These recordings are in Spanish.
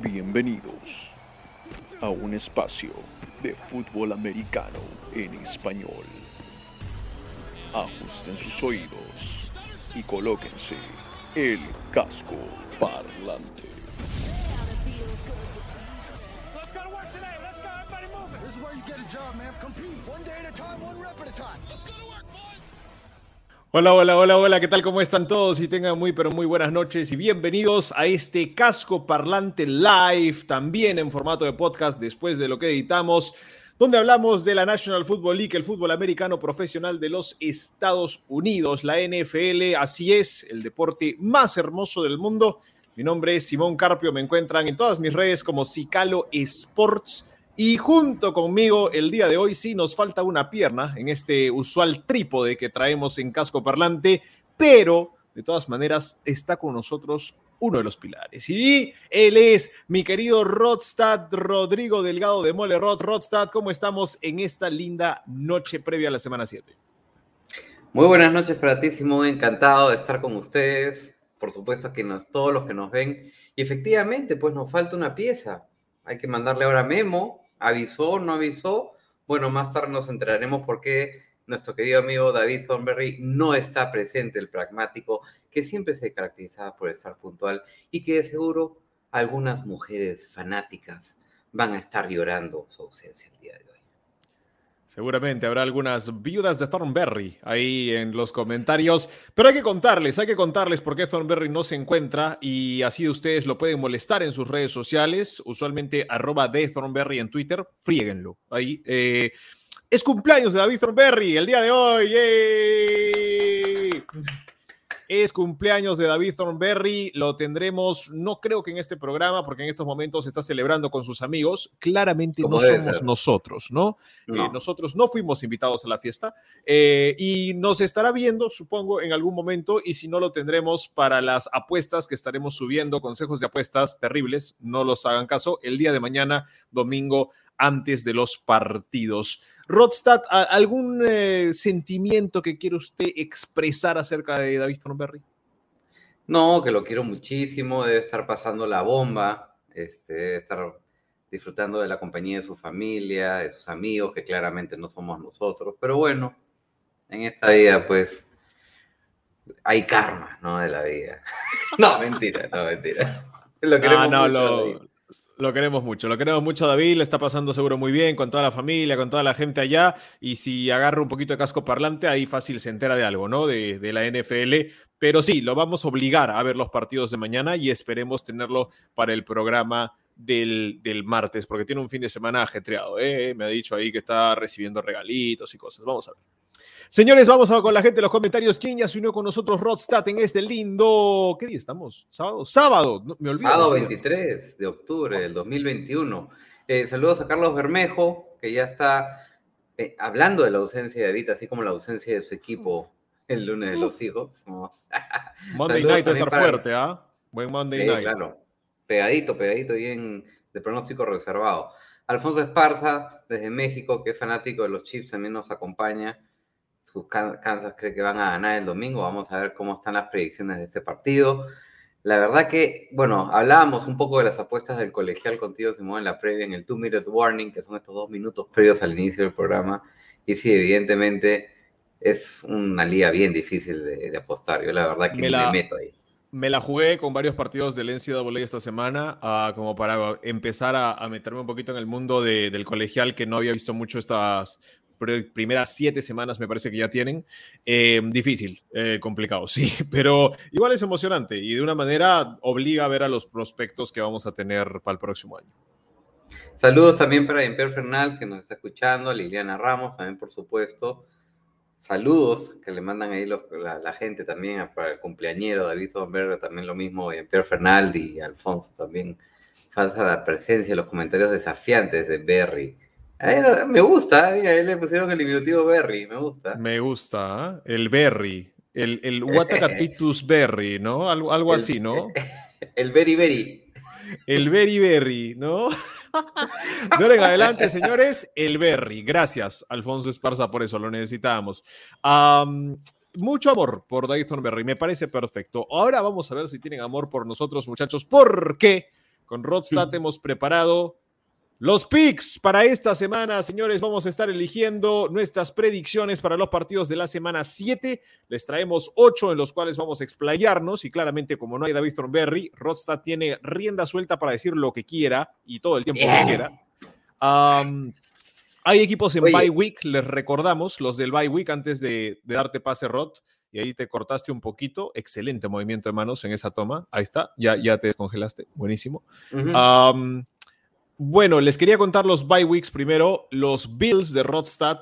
Bienvenidos a un espacio de fútbol americano en español. Ajusten sus oídos y colóquense el casco parlante. Let's go to work. Let's go. This is where you get a job, man. Compete. One day at a time, one rep at a time. Hola, hola, hola, hola, ¿qué tal? ¿Cómo están todos? Y tengan muy, pero muy buenas noches y bienvenidos a este casco parlante live, también en formato de podcast después de lo que editamos, donde hablamos de la National Football League, el fútbol americano profesional de los Estados Unidos, la NFL, así es, el deporte más hermoso del mundo. Mi nombre es Simón Carpio, me encuentran en todas mis redes como Cicalo Sports. Y junto conmigo el día de hoy sí nos falta una pierna en este usual trípode que traemos en casco parlante, pero de todas maneras está con nosotros uno de los pilares. Y él es mi querido Rodstad, Rodrigo Delgado de Mole Rod. Rodstad, ¿cómo estamos en esta linda noche previa a la semana 7? Muy buenas noches para. Encantado de estar con ustedes. Por supuesto que nos, todos los que nos ven. Y efectivamente, pues nos falta una pieza. Hay que mandarle ahora Memo. ¿Avisó? ¿No avisó? Bueno, más tarde nos enteraremos por qué nuestro querido amigo David Thornberry no está presente, el pragmático, que siempre se caracterizaba por estar puntual y que de seguro algunas mujeres fanáticas van a estar llorando su ausencia el día de hoy. Seguramente habrá algunas viudas de Thornberry ahí en los comentarios, pero hay que contarles, hay que contarles por qué Thornberry no se encuentra y así ustedes lo pueden molestar en sus redes sociales, usualmente arroba de Thornberry en Twitter, fríguenlo ahí. Eh, es cumpleaños de David Thornberry el día de hoy. ¡Yay! Es cumpleaños de David Thornberry. Lo tendremos, no creo que en este programa, porque en estos momentos está celebrando con sus amigos. Claramente no somos ser. nosotros, ¿no? no. Eh, nosotros no fuimos invitados a la fiesta. Eh, y nos estará viendo, supongo, en algún momento. Y si no, lo tendremos para las apuestas que estaremos subiendo, consejos de apuestas terribles. No los hagan caso. El día de mañana, domingo, antes de los partidos. Rodstad, ¿algún eh, sentimiento que quiere usted expresar acerca de David Thornberry? No, que lo quiero muchísimo, debe estar pasando la bomba, este, debe estar disfrutando de la compañía de su familia, de sus amigos, que claramente no somos nosotros, pero bueno, en esta vida pues hay karma, ¿no? De la vida. no, mentira, no, mentira. Lo no, no, lo, lo queremos mucho, lo queremos mucho David, le está pasando seguro muy bien con toda la familia, con toda la gente allá, y si agarra un poquito de casco parlante, ahí fácil se entera de algo, ¿no? De, de, la NFL, pero sí, lo vamos a obligar a ver los partidos de mañana y esperemos tenerlo para el programa del, del martes, porque tiene un fin de semana ajetreado, ¿eh? Me ha dicho ahí que está recibiendo regalitos y cosas, vamos a ver. Señores, vamos a con la gente en los comentarios. ¿Quién ya se unió con nosotros, Rodstad, en este lindo. ¿Qué día estamos? ¿Sábado? Sábado, no, me olvido. Sábado 23 de octubre del 2021. Eh, saludos a Carlos Bermejo, que ya está eh, hablando de la ausencia de David, así como la ausencia de su equipo el lunes de los hijos. Monday night es estar para... fuerte, ¿ah? ¿eh? Buen Monday sí, night. Claro, pegadito, pegadito, bien de pronóstico reservado. Alfonso Esparza, desde México, que es fanático de los Chiefs, también nos acompaña sus Kansas cree que van a ganar el domingo. Vamos a ver cómo están las predicciones de este partido. La verdad que, bueno, hablábamos un poco de las apuestas del colegial contigo, Simón, en la previa, en el two minute warning, que son estos dos minutos previos al inicio del programa. Y sí, evidentemente es una liga bien difícil de, de apostar. Yo la verdad que me, la, me meto ahí. Me la jugué con varios partidos del NCAA esta semana, uh, como para empezar a, a, meterme un poquito en el mundo de, del colegial, que no había visto mucho estas primeras siete semanas me parece que ya tienen. Eh, difícil, eh, complicado, sí, pero igual es emocionante y de una manera obliga a ver a los prospectos que vamos a tener para el próximo año. Saludos también para Jean-Pierre Fernal, que nos está escuchando, Liliana Ramos, también por supuesto. Saludos que le mandan ahí los, la, la, gente también para el cumpleañero David Verde, también lo mismo, Jean-Pierre Fernaldi y Alfonso también. Falsa la presencia, los comentarios desafiantes de Berry. Me gusta, mira, ahí le pusieron el diminutivo Berry, me gusta. Me gusta, ¿eh? el Berry, el, el Watacapitus Berry, ¿no? Algo, algo el, así, ¿no? El Berry Berry. El Berry Berry, ¿no? De ahora en adelante, señores, el Berry. Gracias, Alfonso Esparza, por eso lo necesitábamos. Um, mucho amor por Dyson Berry, me parece perfecto. Ahora vamos a ver si tienen amor por nosotros, muchachos, porque Con Rodstad hemos preparado los picks para esta semana, señores, vamos a estar eligiendo nuestras predicciones para los partidos de la semana 7. Les traemos 8 en los cuales vamos a explayarnos y claramente como no hay David Thornberry, Rodstad tiene rienda suelta para decir lo que quiera y todo el tiempo que quiera. hay equipos en bye week, les recordamos, los del bye week antes de, darte pase Rod, y ahí te cortaste un poquito. Excelente movimiento de manos en esa toma. Ahí está, ya, ya te descongelaste. Buenísimo. Bueno, les quería contar los bye weeks primero. Los Bills de Rodstad,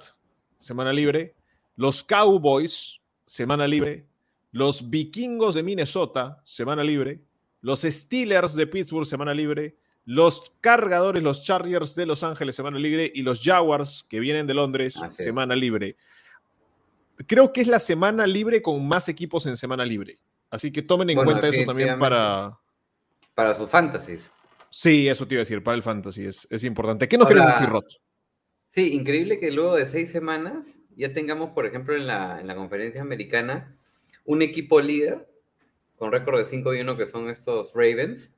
semana libre. Los Cowboys, semana libre. Los Vikingos de Minnesota, semana libre. Los Steelers de Pittsburgh, semana libre. Los Cargadores, los Chargers de Los Ángeles, semana libre. Y los Jaguars, que vienen de Londres, semana libre. Creo que es la semana libre con más equipos en semana libre. Así que tomen en cuenta eso también para... Para sus fantasies. Sí, eso te iba a decir, para el fantasy es, es importante. ¿Qué nos quieres decir, Rod? Sí, increíble que luego de seis semanas ya tengamos, por ejemplo, en la, en la conferencia americana, un equipo líder con récord de 5 y 1 que son estos Ravens.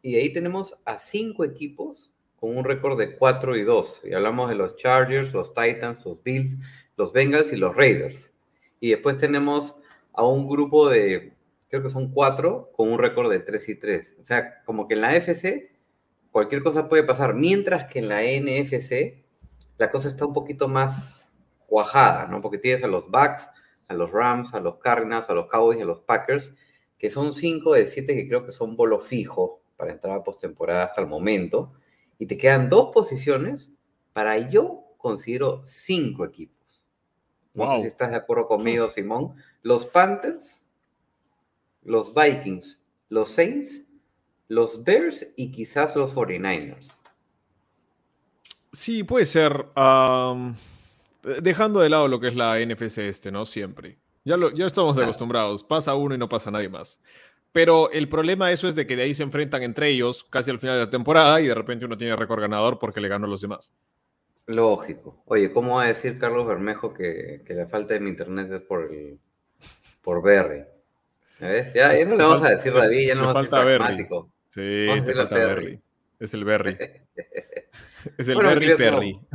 Y ahí tenemos a cinco equipos con un récord de 4 y 2. Y hablamos de los Chargers, los Titans, los Bills, los Bengals y los Raiders. Y después tenemos a un grupo de creo que son cuatro, con un récord de 3 y 3. O sea, como que en la FC cualquier cosa puede pasar, mientras que en la NFC la cosa está un poquito más cuajada, ¿no? Porque tienes a los Bucks, a los Rams, a los Cardinals, a los Cowboys a los Packers, que son cinco de siete que creo que son bolo fijo para entrar a postemporada hasta el momento, y te quedan dos posiciones para yo considero cinco equipos. No sé si estás de acuerdo conmigo, Simón. Los Panthers, los Vikings, los Saints, los Bears y quizás los 49ers. Sí, puede ser. dejando de lado lo que es la NFC este, ¿no? Siempre. Ya, lo, ya estamos acostumbrados. Pasa uno y no pasa nadie más. Pero el problema de eso es de que de ahí se enfrentan entre ellos casi al final de la temporada y de repente uno tiene récord ganador porque le ganó a los demás. Lógico. Oye, ¿cómo va a decir Carlos Bermejo que, que la falta de mi internet es por, el, por Berry? Ya, no le vamos a decir David, ya no vamos a decir pragmático. Sí, te falta Berry. Es el Berry. es el Berry Perry.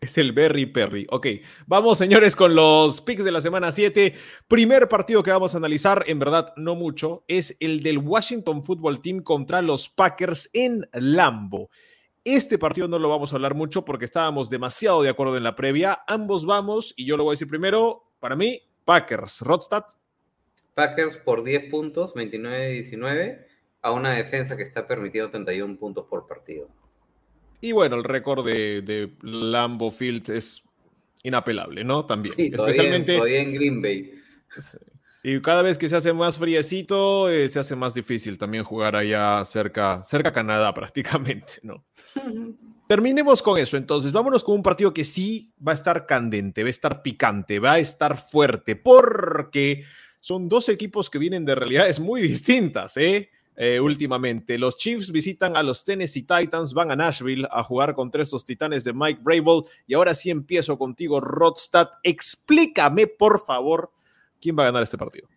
Es el Berry Perry. Ok, vamos señores con los picks de la semana 7. Primer partido que vamos a analizar, en verdad no mucho, es el del Washington Football Team contra los Packers en Lambo. Este partido no lo vamos a hablar mucho porque estábamos demasiado de acuerdo en la previa. Ambos vamos, y yo lo voy a decir primero, para mí, Packers. Rodstad. Packers por 10 puntos, 29-19, a una defensa que está permitiendo 31 puntos por partido. Y bueno, el récord de, Lambo Field es inapelable, ¿no? También. Especialmente en Green Bay. Y cada vez que se hace más friecito, eh, se hace más difícil también jugar allá cerca, cerca a Canadá prácticamente, ¿no? Terminemos con eso, entonces. Vámonos con un partido que sí va a estar candente, va a estar picante, va a estar fuerte, porque son dos equipos que vienen de realidades muy distintas, ¿eh? ¿eh? últimamente. Los Chiefs visitan a los Tennessee Titans, van a Nashville a jugar contra estos titanes de Mike Brable. Y ahora sí empiezo contigo, Rodstad. Explícame, por favor, quién va a ganar este partido.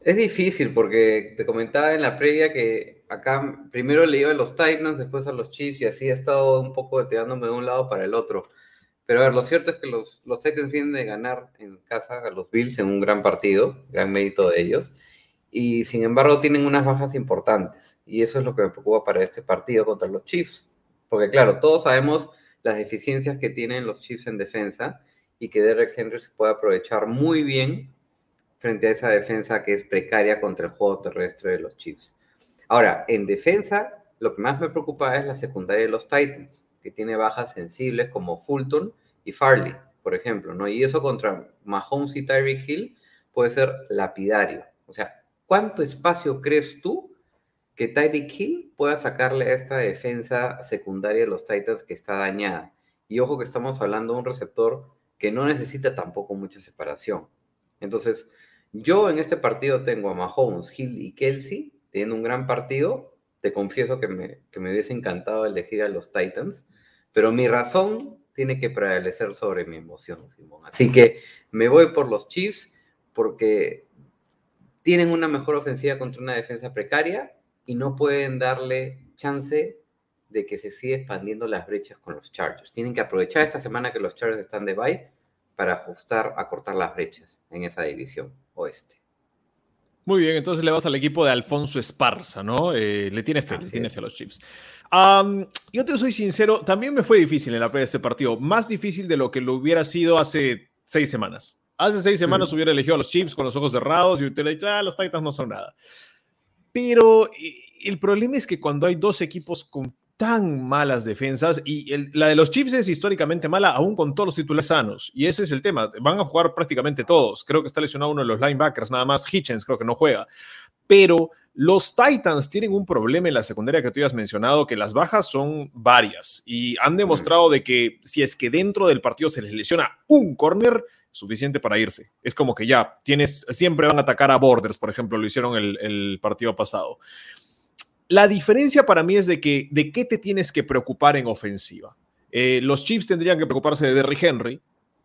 Es difícil porque te comentaba en la previa que acá primero le iba a los Titans, después a los Chiefs y así he estado un poco tirándome de un lado para el otro. Pero a ver, lo cierto es que los, los Titans vienen de ganar en casa a los Bills en un gran partido, gran mérito de ellos, y sin embargo tienen unas bajas importantes. Y eso es lo que me preocupa para este partido contra los Chiefs. Porque claro, todos sabemos las deficiencias que tienen los Chiefs en defensa y que Derek Henry se puede aprovechar muy bien frente a esa defensa que es precaria contra el juego terrestre de los Chiefs. Ahora, en defensa, lo que más me preocupa es la secundaria de los Titans, que tiene bajas sensibles como Fulton y Farley, por ejemplo, ¿no? Y eso contra Mahomes y Tyreek Hill puede ser lapidario. O sea, ¿cuánto espacio crees tú que Tyreek Hill pueda sacarle a esta defensa secundaria de los Titans que está dañada? Y ojo que estamos hablando de un receptor que no necesita tampoco mucha separación. Entonces, yo en este partido tengo a Mahomes, Hill y Kelsey teniendo un gran partido. Te confieso que me, hubiese encantado elegir a los Titans, pero mi razón tiene que prevalecer sobre mi emoción, Simón. Así que me voy por los Chiefs porque tienen una mejor ofensiva contra una defensa precaria y no pueden darle chance de que se siga expandiendo las brechas con los Chargers. Tienen que aprovechar esta semana que los Chargers están de bye para ajustar, acortar las brechas en esa división oeste. Muy bien, entonces le vas al equipo de Alfonso Esparza, ¿no? Eh, le tiene fe, Así le tiene fe a los Chiefs. yo te soy sincero, también me fue difícil en la previa de este partido, más difícil de lo que lo hubiera sido hace seis semanas. Hace seis semanas hubiera elegido a los Chiefs con los ojos cerrados y hubiera dicho, ah, los Titans no son nada. Pero eh, el problema es que cuando hay dos equipos con tan malas defensas y el- la de los Chiefs es históricamente mala aún con todos los titulares sanos. Y ese es el tema, van a jugar prácticamente todos, creo que está lesionado uno de los linebackers, nada más Hitchens creo que no juega, pero los Titans tienen un problema en la secundaria que tú ya has mencionado, que las bajas son varias. Y han demostrado de que si es que dentro del partido se les lesiona un corner, suficiente para irse. Es como que ya tienes, siempre van a atacar a Borders, por ejemplo, lo hicieron el, el partido pasado. La diferencia para mí es de que de qué te tienes que preocupar en ofensiva. Eh, los Chiefs tendrían que preocuparse de Derrick Henry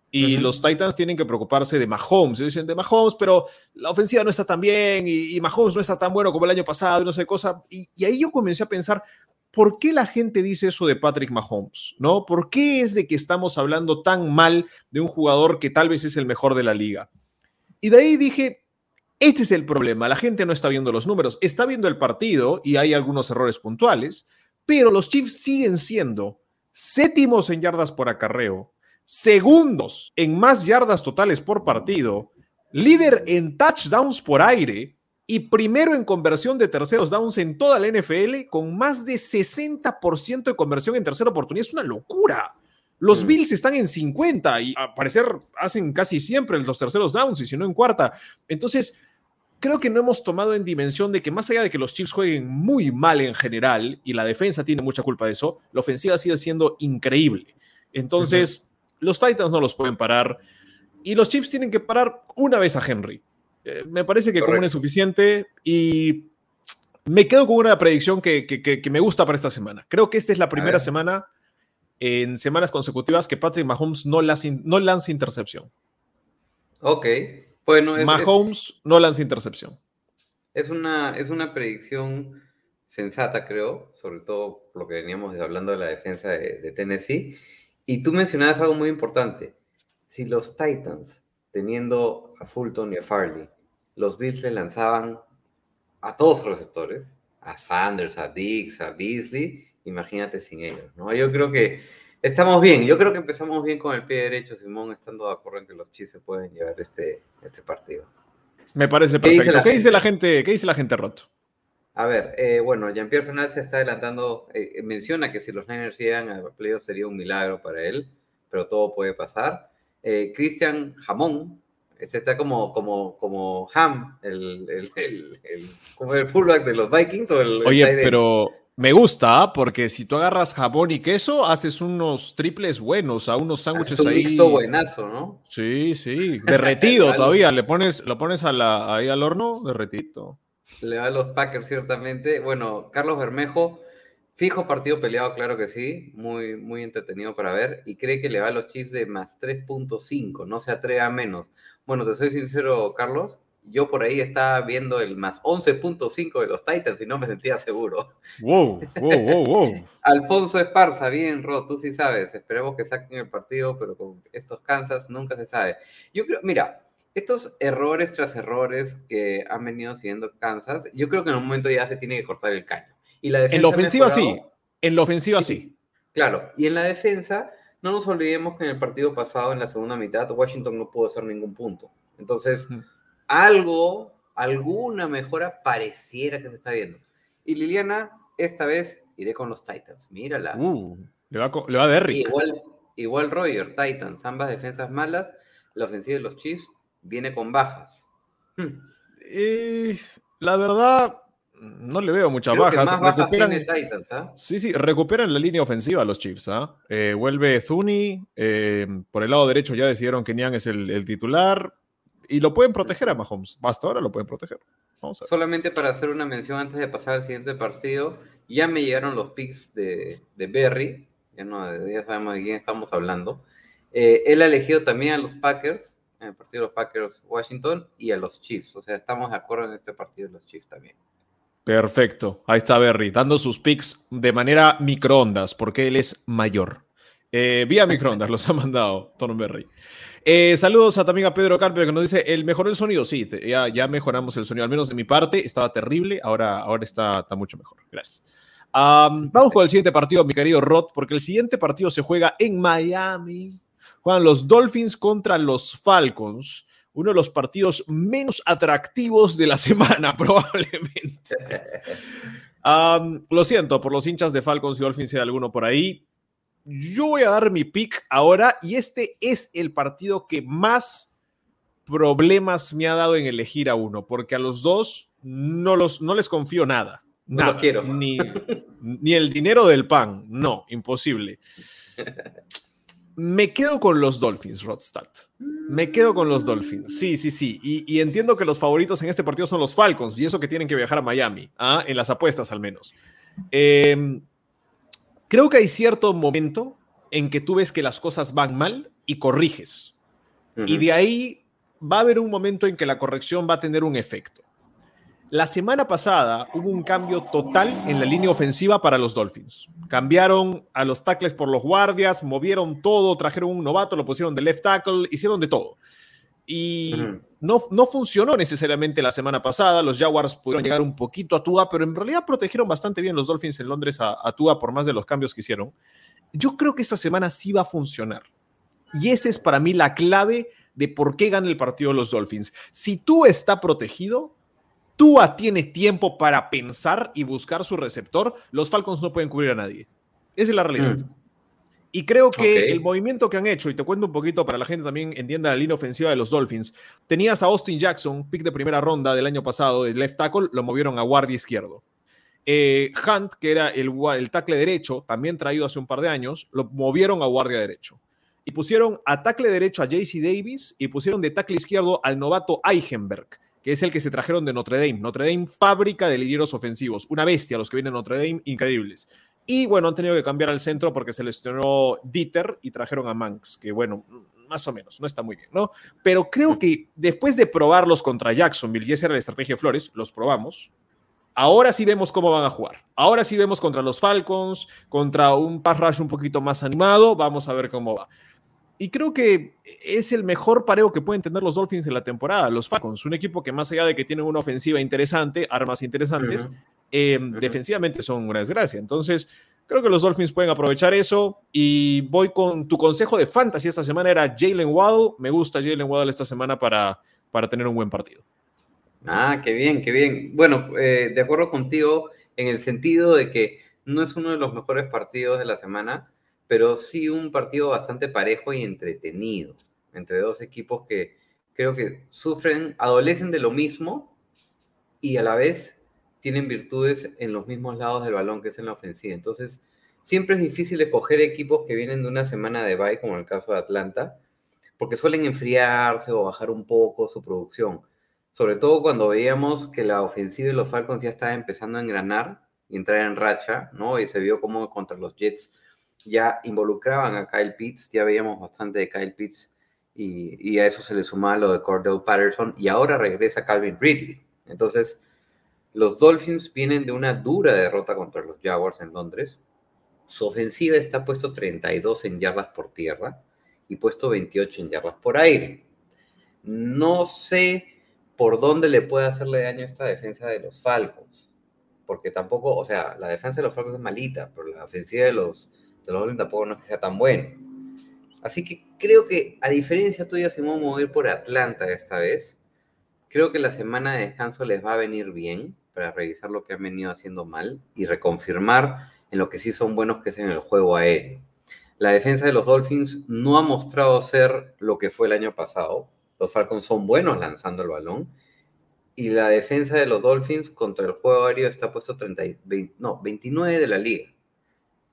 y los Titans tienen que preocuparse de Mahomes. Ellos dicen de Mahomes, pero la ofensiva no está tan bien y, y Mahomes no está tan bueno como el año pasado y no sé qué cosa. Y, y ahí yo comencé a pensar, ¿por qué la gente dice eso de Patrick Mahomes? ¿No? ¿Por qué es de que estamos hablando tan mal de un jugador que tal vez es el mejor de la liga? Y de ahí dije, este es el problema. La gente no está viendo los números, está viendo el partido y hay algunos errores puntuales, pero los Chiefs siguen siendo séptimos en yardas por acarreo, segundos en más yardas totales por partido, líder en touchdowns por aire y primero en conversión de terceros downs en toda la NFL con más de 60% de conversión en tercera oportunidad. Es una locura. Los Mm. Bills están en 50 y a parecer hacen casi siempre los terceros downs y si no en cuarta. Entonces, creo que no hemos tomado en dimensión de que más allá de que los Chiefs jueguen muy mal en general y la defensa tiene mucha culpa de eso, la ofensiva sigue siendo increíble. Entonces, los Titans no los pueden parar y los Chiefs tienen que parar una vez a Henry. Eh, me parece que una es suficiente y me quedo con una predicción que, que- que- que me gusta para esta semana. Creo que esta es la primera ver. semana en semanas consecutivas que Patrick Mahomes no lanza, no lanza intercepción. Ok, bueno, es, es- Mahomes no lanza intercepción. es una, es una predicción sensata, creo, sobre todo por lo que veníamos hablando de la defensa de, de Tennessee. Y tú mencionabas algo muy importante. Si los Titans, teniendo a Fulton y a Farley, los Bills le lanzaban a todos los receptores, a Sanders, a Diggs, a Beasley, imagínate sin ellos, ¿no? Yo creo que estamos bien, yo creo que empezamos bien con el pie derecho, Simón, estando de acuerdo en que los Chiefs se pueden llevar este, este partido. Me parece ¿Qué dice perfecto. la ¿Qué dice la gente? ¿Qué dice la gente roto? A ver, eh, bueno, Jean-Pierre Fernández se está adelantando, eh, menciona que si los Niners llegan a playoffs sería un milagro para él, pero todo puede pasar. Eh, Cristian Jamón, este está como, como, como Ham, el, el, el, el, como el fullback de los Vikings o el... Oye, end. Me gusta, ¿ah? porque si tú agarras jamón y queso, haces unos triples buenos, a unos Haces sándwiches un ahí. mixto buenazo, ¿no? Sí, sí, derretido todavía. Le pones, lo pones a la, ahí al horno, derretito. Le va a los Packers, ciertamente. Bueno, Carlos Bermejo, fijo partido peleado, claro que sí. Muy, muy entretenido para ver. Y cree que le va a los Chiefs de más 3.5. No se atreve a menos. Bueno, te soy sincero, Carlos. Yo por ahí estaba viendo el más 11.5 de los Titans y no me sentía seguro. Wow, wow, wow, wow. Alfonso Esparza, bien, Ro, tú sí sabes. Esperemos que saquen el partido, pero con estos Kansas nunca se sabe. Yo creo, mira, estos errores tras errores que han venido siguiendo Kansas, yo creo que en un momento ya se tiene que cortar el caño. Y la defensa En la ofensiva sí, en la ofensiva Sí. sí. Claro, y en la defensa, no nos olvidemos que en el partido pasado, en la segunda mitad, Washington no pudo hacer ningún punto. Entonces. Algo, alguna mejora pareciera que se está viendo. Y Liliana, esta vez iré con los Titans. Mírala. Uh, le va, co- le va a Derrick. Igual, igual Roger, Titans, ambas defensas malas. La ofensiva de los Chiefs viene con bajas. Hmm. Eh, la verdad, no le veo muchas Creo bajas. más bajas Recuperan- tiene Titans, ¿ah? Sí, sí, recuperan la línea ofensiva los Chiefs. ¿ah? Eh, vuelve Zuni. eh, por el lado derecho ya decidieron que Niang es el, el titular. Y lo pueden proteger a Mahomes. Hasta ahora lo pueden proteger. Vamos a ver. Solamente para hacer una mención antes de pasar al siguiente partido, ya me llegaron los picks de, de Berry, ya, no, ya sabemos de quién estamos hablando. Eh, él ha elegido también a los Packers, en el partido de los Packers Washington, y a los Chiefs. O sea, estamos de acuerdo en este partido de los Chiefs también. Perfecto. Ahí está Berry, dando sus picks de manera microondas, porque él es mayor. Eh, vía microondas los ha mandado Tom Berry. Eh, saludos a, también a Pedro Carpio que nos dice, ¿el mejoró el sonido? Sí, ya, ya mejoramos el sonido, al menos de mi parte, estaba terrible, ahora, ahora está, está mucho mejor. Gracias. vamos con el siguiente partido, mi querido Rod, porque el siguiente partido se juega en Miami. Juegan los Dolphins contra los Falcons uno de los partidos menos atractivos de la semana, probablemente. lo siento por los hinchas de Falcons y Dolphins, si hay alguno por ahí. Yo voy a dar mi pick ahora y este es el partido que más problemas me ha dado en elegir a uno, porque a los dos no, los, no les confío nada. No lo quiero. Ni, ni el dinero del pan. No, imposible. Me quedo con los Dolphins, Rodstad. Me quedo con los Dolphins. Sí, sí, sí. Y, entiendo que los favoritos en este partido son los Falcons y eso que tienen que viajar a Miami, ¿ah? en las apuestas al menos. Em, creo que hay cierto momento en que tú ves que las cosas van mal y corriges. Y de ahí va a haber un momento en que la corrección va a tener un efecto. La semana pasada hubo un cambio total en la línea ofensiva para los Dolphins. Cambiaron a los tackles por los guardias, movieron todo, trajeron un novato, lo pusieron de left tackle, hicieron de todo. Y no, no funcionó necesariamente la semana pasada. Los Jaguars pudieron llegar un poquito a Tua, pero en realidad protegieron bastante bien los Dolphins en Londres a, a Tua por más de los cambios que hicieron. Yo creo que esta semana sí va a funcionar. Y esa es para mí la clave de por qué gana el partido los Dolphins. Si tú está protegido, Tua tiene tiempo para pensar y buscar su receptor, los Falcons no pueden cubrir a nadie. Esa es la realidad. Mm. Y creo que el movimiento que han hecho, y te cuento un poquito para la gente también entienda la línea ofensiva de los Dolphins, tenías a Austin Jackson, pick de primera ronda del año pasado de left tackle, lo movieron a guardia izquierdo. Eh, Hunt, que era el, el tackle derecho, también traído hace un par de años, lo movieron a guardia derecho. Y pusieron a tackle derecho a JC Davis y pusieron de tackle izquierdo al novato Eichenberg que es el que se trajeron de Notre Dame. Notre Dame, fábrica de linieros ofensivos. Una bestia los que vienen de Notre Dame, increíbles. Y bueno, han tenido que cambiar al centro porque se lesionó Dieter y trajeron a Manx, que bueno, más o menos, no está muy bien, ¿no? Pero creo que después de probarlos contra Jacksonville, y esa era la estrategia de Flores, los probamos. Ahora sí vemos cómo van a jugar. Ahora sí vemos contra los Falcons, contra un pass rush un poquito más animado. Vamos a ver cómo va. Y creo que es el mejor pareo que pueden tener los Dolphins en la temporada, los Falcons, un equipo que más allá de que tienen una ofensiva interesante, armas interesantes, em, defensivamente son una desgracia. Entonces, creo que los Dolphins pueden aprovechar eso y voy con tu consejo de fantasy esta semana era Jalen Waddle. Me gusta Jalen Waddle esta semana para, para tener un buen partido. Ah, qué bien, qué bien. Bueno, eh, de acuerdo contigo en el sentido de que no es uno de los mejores partidos de la semana, pero sí un partido bastante parejo y entretenido entre dos equipos que creo que sufren, adolecen de lo mismo y a la vez tienen virtudes en los mismos lados del balón, que es en la ofensiva. Entonces, siempre es difícil escoger equipos que vienen de una semana de bye, como el caso de Atlanta, porque suelen enfriarse o bajar un poco su producción. Sobre todo cuando veíamos que la ofensiva de los Falcons ya estaba empezando a engranar y entrar en racha, ¿no? Y se vio como contra los Jets ya involucraban a Kyle Pitts, ya veíamos bastante de Kyle Pitts y, a eso se le suma lo de Cordell Patterson y ahora regresa Calvin Ridley. Entonces, los Dolphins vienen de una dura derrota contra los Jaguars en Londres. Su ofensiva está puesto 32 en yardas por tierra y puesto 28 en yardas por aire. No sé por dónde le puede hacerle daño esta defensa de los Falcons, porque tampoco, o sea, la defensa de los Falcons es malita, pero la ofensiva de los de los Dolphins tampoco no es que sea tan bueno. Así que creo que, a diferencia tuya, se vamos a mover por Atlanta esta vez. Creo que la semana de descanso les va a venir bien para revisar lo que han venido haciendo mal y reconfirmar en lo que sí son buenos, que es en el juego aéreo. La defensa de los Dolphins no ha mostrado ser lo que fue el año pasado. Los Falcons son buenos lanzando el balón. Y la defensa de los Dolphins contra el juego aéreo está puesto 30, no, 29 de la liga.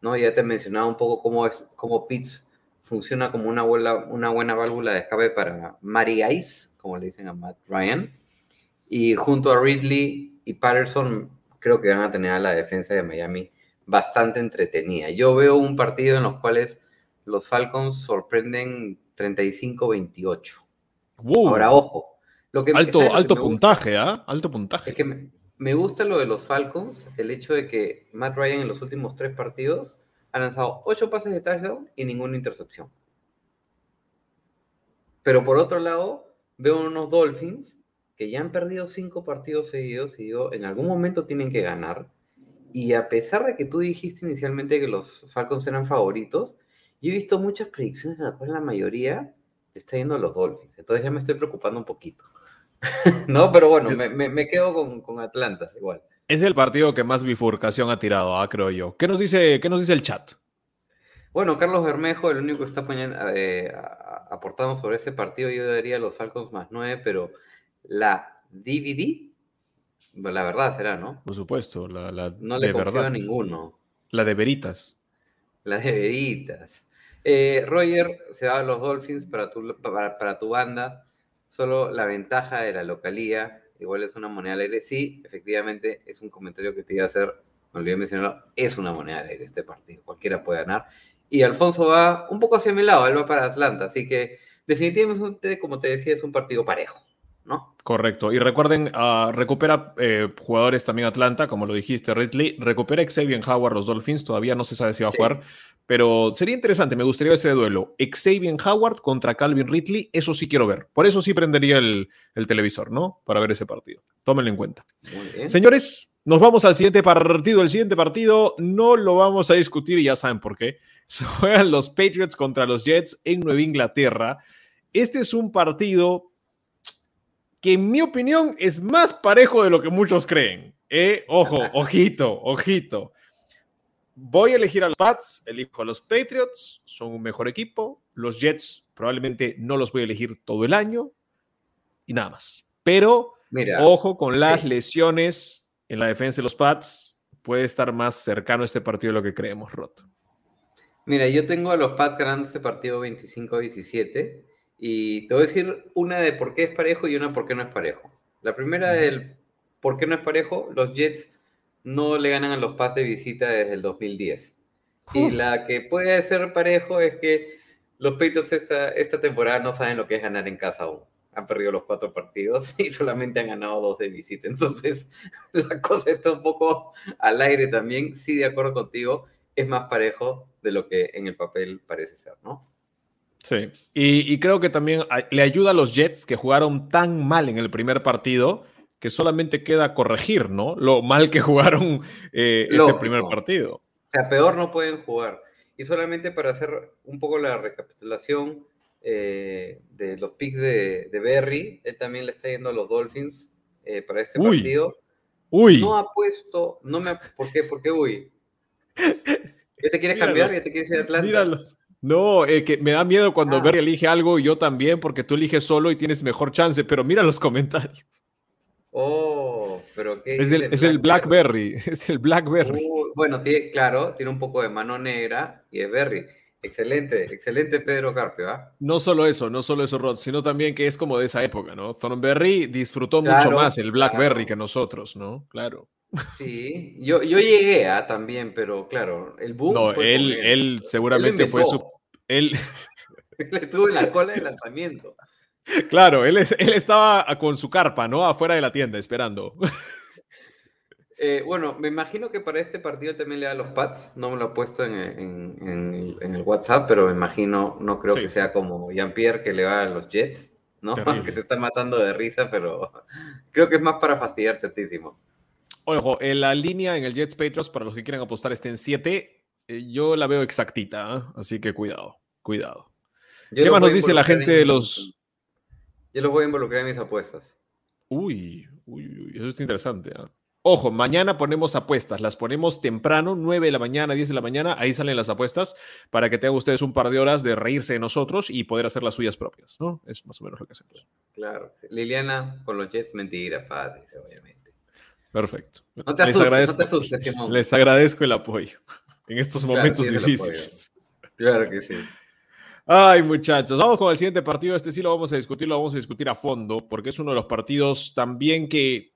¿no? Ya te he mencionado un poco cómo, es, cómo Pitts funciona como una buena, una buena válvula de escape para Mary Ice, como le dicen a Matt Ryan. Y junto a Ridley y Patterson, creo que van a tener a la defensa de Miami bastante entretenida. Yo veo un partido en los cuales los Falcons sorprenden 35-28. Ahora, ojo. Lo que, alto alto puntaje, ¿ah? Alto puntaje. Es que me, me gusta lo de los Falcons, el hecho de que Matt Ryan en los últimos tres partidos ha lanzado ocho pases de touchdown y ninguna intercepción. Pero por otro lado, veo unos Dolphins que ya han perdido cinco partidos seguidos y digo, en algún momento tienen que ganar. Y a pesar de que tú dijiste inicialmente que los Falcons eran favoritos, yo he visto muchas predicciones en las cuales la mayoría está yendo a los Dolphins. Entonces ya me estoy preocupando un poquito. no, pero bueno, me, me, me quedo con, con, Atlanta igual. Es el partido que más bifurcación ha tirado, ¿ah? creo yo. ¿Qué nos, dice, ¿Qué nos dice el chat? Bueno, Carlos Bermejo, el único que está poniendo, eh, aportando sobre ese partido, yo daría los Falcons más 9, pero la DVD, la verdad será, ¿no? Por supuesto, la, la no le confío verdad. a ninguno. La de Veritas. La de Veritas. Eh, Roger se va a los Dolphins para tu, para, para tu banda. Solo la ventaja de la localía, igual es una moneda al aire. Sí, efectivamente, es un comentario que te iba a hacer, me olvidé mencionarlo, es una moneda al aire este partido. Cualquiera puede ganar y Alfonso va un poco hacia mi lado, él va para Atlanta, así que definitivamente, como te decía, es un partido parejo, ¿no? Correcto, y recuerden, uh, recupera eh, jugadores también Atlanta, como lo dijiste, Ridley, recupera Xavier Howard los Dolphins, todavía no se sabe si va a jugar, pero sería interesante, me gustaría ver ese duelo, Xavier Howard contra Calvin Ridley, eso sí quiero ver, por eso sí prendería el, el televisor, ¿no? Para ver ese partido, tómenlo en cuenta. Señores, nos vamos al siguiente partido. El siguiente partido no lo vamos a discutir y ya saben por qué. Se juegan los Patriots contra los Jets en Nueva Inglaterra. Este es un partido que en mi opinión es más parejo de lo que muchos creen. ¿eh? Ojo, ojito, ojito. Voy a elegir a los Pats, elijo a los Patriots, son un mejor equipo. Los Jets probablemente no los voy a elegir todo el año y nada más. Pero ojo con las lesiones en la defensa de los Pats puede estar más cercano a este partido de lo que creemos, Roto. Mira, yo tengo a los Pats ganando este partido 25-17 y te voy a decir una de por qué es parejo y una por qué no es parejo. La primera del por qué no es parejo, los Jets no le ganan a los Pats de visita desde el 2010. Y la que puede ser parejo es que los Patriots esta, esta temporada no saben lo que es ganar en casa aún han perdido los cuatro partidos y solamente han ganado dos de visita. Entonces, la cosa está un poco al aire también. Sí, de acuerdo contigo, es más parejo de lo que en el papel parece ser, ¿no? Sí, y, y creo que también le ayuda a los Jets que jugaron tan mal en el primer partido que solamente queda corregir, ¿no? Lo mal que jugaron eh, ese primer partido. O sea, peor no pueden jugar. Y solamente para hacer un poco la recapitulación, eh, de los picks de, de, Berry. Él también le está yendo a los Dolphins eh, para este uy, partido. Uy. No ha puesto, no me, ¿por qué? ¿Por qué uy? ¿Ya te quieres cambiar? ¿Ya te quieres ir a Atlanta? Míralos. No, eh, que me da miedo cuando ah. Berry elige algo y yo también, porque tú eliges solo y tienes mejor chance, pero mira los comentarios. Oh, pero ¿qué es, el, es el Blackberry, es el Blackberry. Uh, bueno, tiene, claro, tiene un poco de mano negra y es Berry. Excelente, excelente Pedro Carpio. ¿ah? No solo eso, no solo eso, Rod, sino también que es como de esa época, ¿no? Thornberry disfrutó mucho más el Blackberry que nosotros, ¿no? Claro. Sí, yo, yo llegué a también, pero claro, el boom. No, él, él, seguramente fue su. Él. él estuvo en la cola de lanzamiento. Claro, él, él estaba con su carpa, ¿no? Afuera de la tienda esperando. Eh, bueno, me imagino que para este partido también le da los pads. No me lo he puesto en, en, en, el WhatsApp, pero me imagino, no creo sí. que sea como Jean-Pierre que le va a los Jets, ¿no? Que se está matando de risa, pero creo que es más para fastidiar tantísimo. Ojo, en la línea en el Jets Patriots, para los que quieran apostar, está en 7. yo la veo exactita, ¿eh? así que cuidado, cuidado. Yo ¿Qué más nos dice la gente de los. Yo los voy a involucrar en mis apuestas. Uy, uy, uy, eso está interesante. ¿eh? Ojo, mañana ponemos apuestas, las ponemos temprano, 9 de la mañana, 10 de la mañana, ahí salen las apuestas para que tengan ustedes un par de horas de reírse de nosotros y poder hacer las suyas propias, ¿no? Es más o menos lo que hacemos. Claro. Liliana, con los Jets, mentira, padre, obviamente. Perfecto. No te asustes, les agradezco, no te asustes, Simón. Les agradezco el apoyo en estos momentos difíciles. Claro que sí. Ay, muchachos, vamos con el siguiente partido. Este sí lo vamos a discutir, lo vamos a discutir a fondo, porque es uno de los partidos también que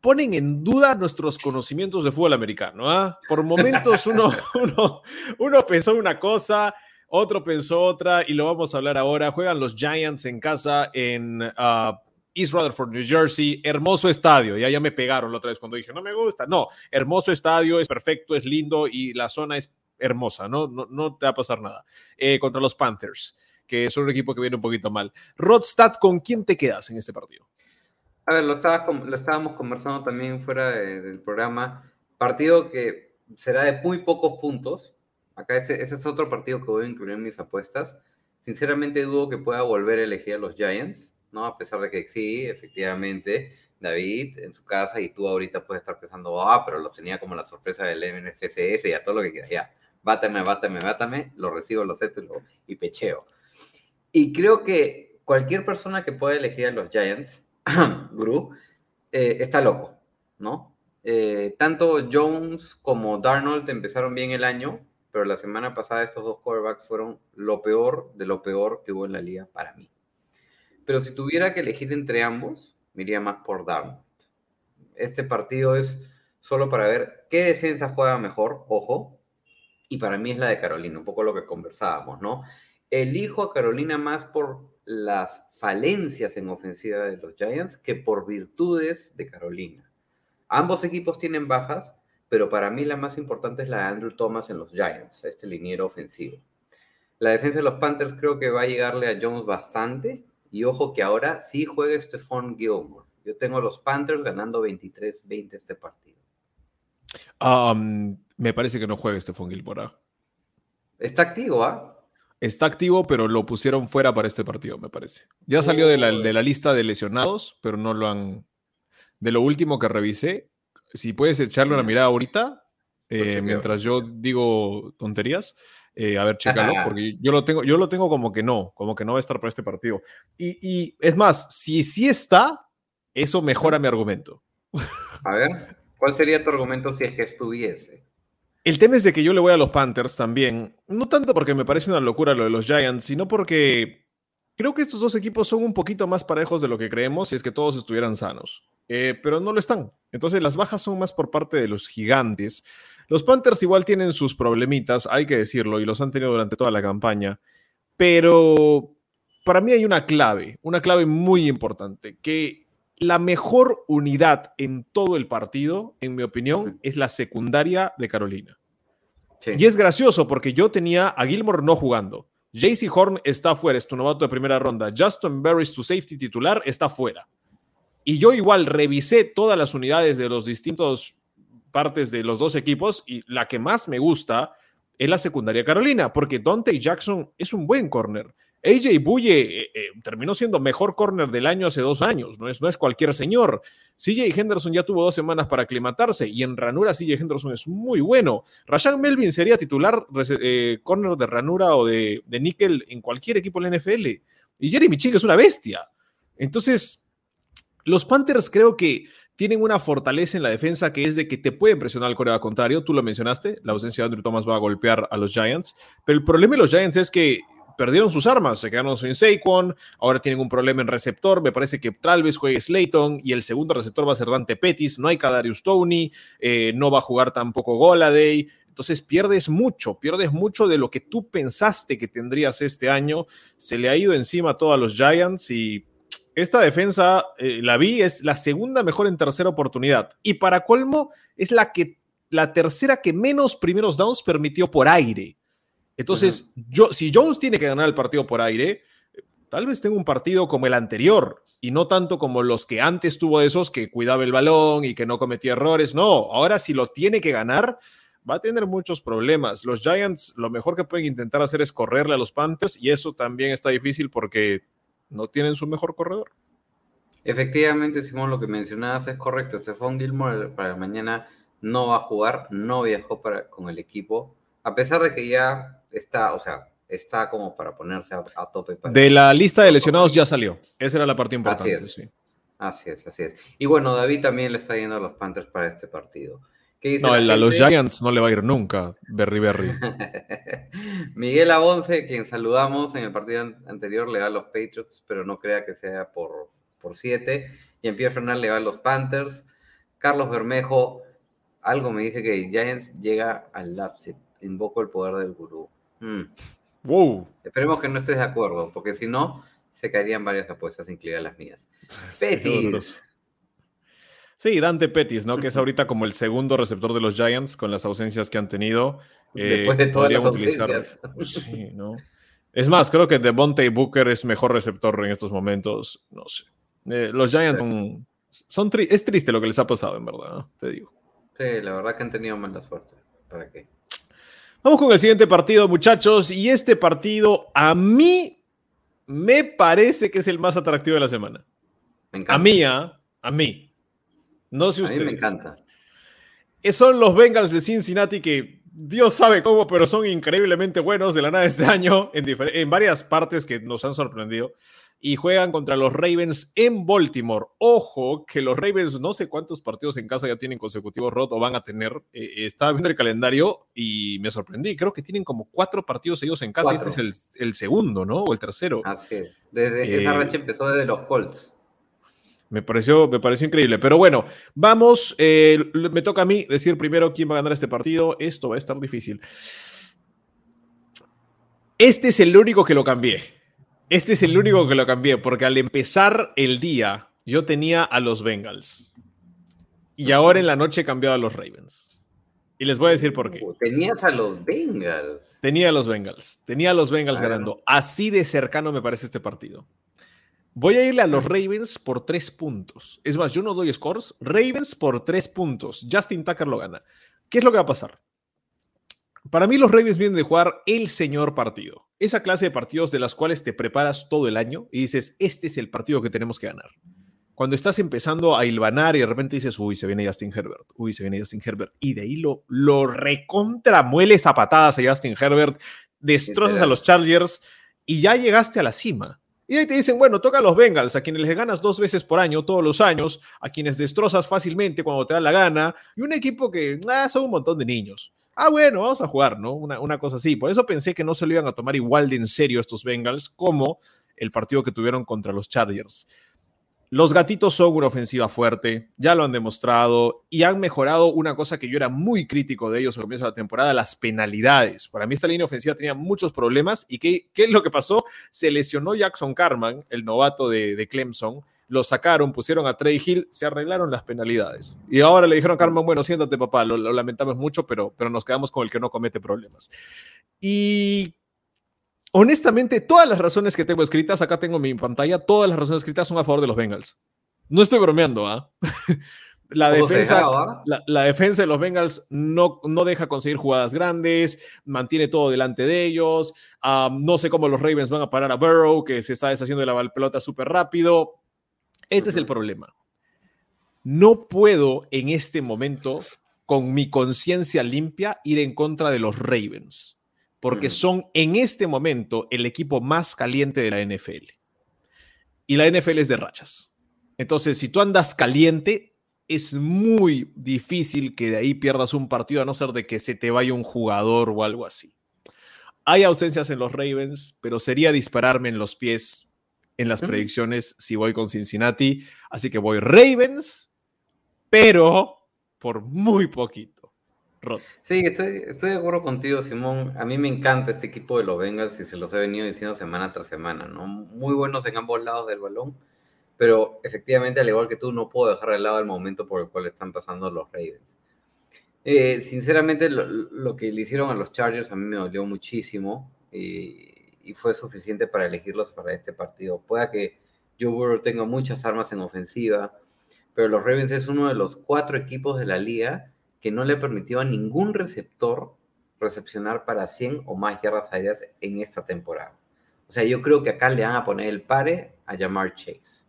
ponen en duda nuestros conocimientos de fútbol americano. ¿ah? Por momentos uno, uno, uno pensó una cosa, otro pensó otra y lo vamos a hablar ahora. Juegan los Giants en casa en uh, East Rutherford, New Jersey. Hermoso estadio. Ya, ya me pegaron la otra vez cuando dije, no me gusta. No, hermoso estadio, es perfecto, es lindo y la zona es hermosa. No, no, no te va a pasar nada. Eh, contra los Panthers, que son un equipo que viene un poquito mal. Rodstad, ¿con quién te quedas en este partido? A ver, lo, estábamos conversando también fuera de, del programa. Partido que será de muy pocos puntos. Acá ese, ese, es otro partido que voy a incluir en mis apuestas. Sinceramente dudo que pueda volver a elegir a los Giants, ¿no? A pesar de que sí, efectivamente, David en su casa y tú ahorita puedes estar pensando, ah, pero lo tenía como la sorpresa del NFCS y a todo lo que quieras. Ya, bátame, bátame, bátame, lo recibo, lo acepto y, y pecheo. Y creo que cualquier persona que pueda elegir a los Giants Guru, eh, está loco, ¿no? Eh, tanto Jones como Darnold empezaron bien el año, pero la semana pasada estos dos quarterbacks fueron lo peor de lo peor que hubo en la liga para mí. Pero si tuviera que elegir entre ambos, me iría más por Darnold. Este partido es solo para ver qué defensa juega mejor, ojo, y para mí es la de Carolina, un poco lo que conversábamos, ¿no? Elijo a Carolina más por las falencias en ofensiva de los Giants que por virtudes de Carolina. Ambos equipos tienen bajas, pero para mí la más importante es la de Andrew Thomas en los Giants, este liniero ofensivo. La defensa de los Panthers creo que va a llegarle a Jones bastante, y ojo que ahora sí juega Stephon Gilmore. Yo tengo a los Panthers ganando 23-20 este partido. Um, me parece que no juega Stephon Gilmore. ¿ah? Está activo, ¿ah? Está activo, pero lo pusieron fuera para este partido, me parece. Ya salió de la, de la, lista de lesionados, pero no lo han. De lo último que revisé, si puedes echarle una mirada ahorita, eh, mientras yo digo tonterías, eh, a ver, chécalo, porque yo lo, tengo, yo lo tengo como que no, como que no va a estar para este partido. Y, y es más, si sí está, eso mejora mi argumento. A ver, ¿cuál sería tu argumento si es que estuviese? El tema es de que yo le voy a los Panthers también, no tanto porque me parece una locura lo de los Giants, sino porque creo que estos dos equipos son un poquito más parejos de lo que creemos si es que todos estuvieran sanos, eh, pero no lo están. Entonces las bajas son más por parte de los gigantes. Los Panthers igual tienen sus problemitas, hay que decirlo, y los han tenido durante toda la campaña, pero para mí hay una clave, una clave muy importante, que la mejor unidad en todo el partido, en mi opinión, es la secundaria de Carolina. Y es gracioso porque yo tenía a Gilmore no jugando. JC Horn está fuera, es tu novato de primera ronda. Justin Barris, tu safety titular, está fuera. Y yo igual revisé todas las unidades de los distintos partes de los dos equipos y la que más me gusta es la secundaria Carolina, porque Dante Jackson es un buen corner. AJ Buye eh, eh, terminó siendo mejor corner del año hace dos años, no es, no es cualquier señor. CJ Henderson ya tuvo dos semanas para aclimatarse y en ranura CJ Henderson es muy bueno. Rashan Melvin sería titular eh, corner de ranura o de, de níquel en cualquier equipo de la NFL. Y Jeremy Ching es una bestia. Entonces, los Panthers creo que tienen una fortaleza en la defensa que es de que te pueden presionar al contrario. Tú lo mencionaste, la ausencia de Andrew Thomas va a golpear a los Giants. Pero el problema de los Giants es que perdieron sus armas, se quedaron sin Saquon, ahora tienen un problema en receptor, me parece que tal vez juegue Slayton y el segundo receptor va a ser Dante Pettis, no hay Kadarius Tony, eh, no va a jugar tampoco Goladay, entonces pierdes mucho, pierdes mucho de lo que tú pensaste que tendrías este año, se le ha ido encima a todos los Giants y esta defensa, eh, la vi, es la segunda mejor en tercera oportunidad y para colmo es la que la tercera que menos primeros downs permitió por aire. Entonces, uh -huh. yo, si Jones tiene que ganar el partido por aire, tal vez tenga un partido como el anterior y no tanto como los que antes tuvo esos que cuidaba el balón y que no cometía errores. No, ahora si lo tiene que ganar, va a tener muchos problemas. Los Giants lo mejor que pueden intentar hacer es correrle a los Panthers y eso también está difícil porque no tienen su mejor corredor. Efectivamente, Simón, lo que mencionabas es correcto. Stephon Gilmore para mañana no va a jugar, no viajó para, con el equipo, a pesar de que ya está, o sea, está como para ponerse a, a tope. Para de la lista de lesionados ya salió. Esa era la parte importante. Así es. Sí. Así es, así es. Y bueno, David también le está yendo a los Panthers para este partido. ¿Qué dice no, a los Giants no le va a ir nunca, Berry Berry. Miguel Abonce, quien saludamos en el partido anterior, le va a los Patriots, pero no crea que sea por, por siete. Y en Pierre Fernández le va a los Panthers. Carlos Bermejo, algo me dice que Giants llega al Lapset. Invoco el poder del gurú. Mm. Wow. Esperemos que no estés de acuerdo, porque si no, se caerían varias apuestas, incluidas las mías. Pettis. Sí, Dante Pettis, ¿no? Que es ahorita como el segundo receptor de los Giants con las ausencias que han tenido. Después de Eh, todas las utilizar- ausencias. Sí, ¿no? Es más, creo que Devontae Booker es mejor receptor en estos momentos. No sé. Eh, los Giants son. son tri- es triste lo que les ha pasado, en verdad, ¿no? te digo. Sí, la verdad que han tenido mala suerte. ¿Para qué? Vamos con el siguiente partido, muchachos. Y este partido, a mí, me parece que es el más atractivo de la semana. Me encanta. A mí, ¿ah? A mí. No sé A mí ustedes. me encanta. Eh, Son los Bengals de Cincinnati que Dios sabe cómo, pero son increíblemente buenos de la nada este año en, en varias partes que nos han sorprendido. Y juegan contra los Ravens en Baltimore. Ojo que los Ravens no sé cuántos partidos en casa ya tienen consecutivos Rod o van a tener. Eh, estaba viendo el calendario y me sorprendí. Creo que tienen como cuatro partidos ellos en casa. y Este es Cuatro. el, el segundo, ¿no? O el tercero. Así es. Desde Eh, esa racha empezó desde los Colts. Me pareció, me pareció increíble. Pero bueno, vamos. eh, me toca a mí decir primero quién va a ganar este partido. Esto va a estar difícil. Este es el único que lo cambié. Este es el único que lo cambié, porque al empezar el día yo tenía a los Bengals. Y ahora en la noche he cambiado a los Ravens. Y les voy a decir por qué. Uh, Tenías a los Bengals. Tenía a los Bengals. Tenía a los Bengals Claro. ganando. Así de cercano me parece este partido. Voy a irle a los Ravens por tres puntos. Es más, yo no doy scores. Ravens por tres puntos. Justin Tucker lo gana. ¿Qué es lo que va a pasar? Para mí los Ravens vienen de jugar el señor partido. Esa clase de partidos de las cuales te preparas todo el año y dices, este es el partido que tenemos que ganar. Cuando estás empezando a hilvanar y de repente dices, uy, se viene Justin Herbert, uy, se viene Justin Herbert, y de ahí lo, lo recontramueles a patadas a Justin Herbert, destrozas a los Chargers y ya llegaste a la cima. Y ahí te dicen, bueno, toca a los Bengals, a quienes les ganas dos veces por año, todos los años, a quienes destrozas fácilmente cuando te da la gana, y un equipo que ah, son un montón de niños. Ah, bueno, vamos a jugar, ¿no? Una, una cosa así. Por eso pensé que no se lo iban a tomar igual de en serio estos Bengals como el partido que tuvieron contra los Chargers. Los gatitos son una ofensiva fuerte, ya lo han demostrado y han mejorado una cosa que yo era muy crítico de ellos al comienzo de la temporada, las penalidades. Para mí esta línea ofensiva tenía muchos problemas y ¿qué, qué es lo que pasó? Se lesionó Jackson Carman, el novato de, de Clemson, lo sacaron, pusieron a Trey Hill, se arreglaron las penalidades. Y ahora le dijeron a Carman, bueno, siéntate papá, lo, lo lamentamos mucho, pero, pero nos quedamos con el que no comete problemas. Y honestamente, todas las razones que tengo escritas, acá tengo mi pantalla, todas las razones escritas son a favor de los Bengals. No estoy bromeando, ¿ah? La defensa, ¿ah? la, la defensa de los Bengals no, no deja conseguir jugadas grandes, mantiene todo delante de ellos. Um, no sé cómo los Ravens van a parar a Burrow, que se está deshaciendo de la pelota súper rápido. Este es el problema. No puedo en este momento, con mi conciencia limpia, ir en contra de los Ravens, porque son en este momento el equipo más caliente de la NFL. Y la NFL es de rachas. Entonces, si tú andas caliente, es muy difícil que de ahí pierdas un partido, a no ser de que se te vaya un jugador o algo así. Hay ausencias en los Ravens, pero sería dispararme en los pies en las predicciones si voy con Cincinnati. Así que voy Ravens, pero por muy poquito. Rod. Sí, estoy, estoy de acuerdo contigo, Simón. A mí me encanta este equipo de los Bengals y se los he venido diciendo semana tras semana, ¿no? Muy buenos en ambos lados del balón, pero efectivamente, al igual que tú, no puedo dejar de lado el momento por el cual están pasando los Ravens. Eh, sinceramente, lo, lo que le hicieron a los Chargers a mí me dolió muchísimo y, y fue suficiente para elegirlos para este partido. Pueda que Joe Burrow tenga muchas armas en ofensiva, pero los Ravens es uno de los cuatro equipos de la liga que no le permitió a ningún receptor recepcionar para 100 o más yardas aéreas en esta temporada. O sea, yo creo que acá le van a poner el pare a Jamar Chase.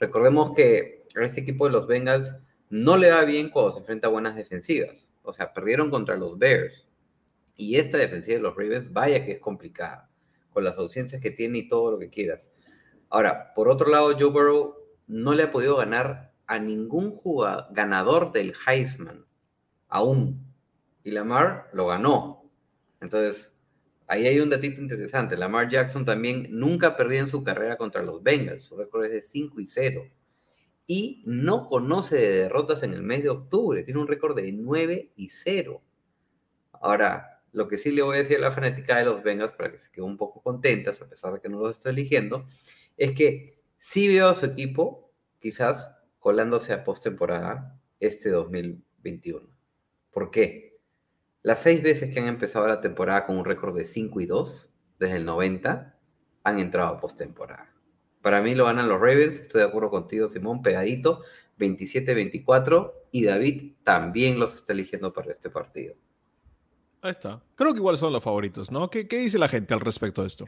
Recordemos que a este equipo de los Bengals no le va bien cuando se enfrenta a buenas defensivas. O sea, perdieron contra los Bears. Y esta defensiva de los Ravens, vaya que es complicada, con las ausencias que tiene y todo lo que quieras. Ahora, por otro lado, Joe Burrow no le ha podido ganar a ningún jugador, ganador del Heisman, aún. Y Lamar lo ganó. Entonces, ahí hay un datito interesante. Lamar Jackson también nunca perdió en su carrera contra los Bengals. Su récord es de 5 y 0. Y no conoce de derrotas en el mes de octubre. Tiene un récord de 9 y 0. Ahora, lo que sí le voy a decir a la fanática de los Bengals para que se quede un poco contentas, a pesar de que no los estoy eligiendo, es que sí veo a su equipo quizás colándose a postemporada este 2021. ¿Por qué? Las seis veces que han empezado la temporada con un récord de 5 y 2, desde el 90, han entrado a postemporada. Para mí lo ganan los Ravens, estoy de acuerdo contigo, Simón, pegadito, 27-24, y David también los está eligiendo para este partido. Ahí está. Creo que igual son los favoritos, ¿no? ¿Qué, qué dice la gente al respecto de esto?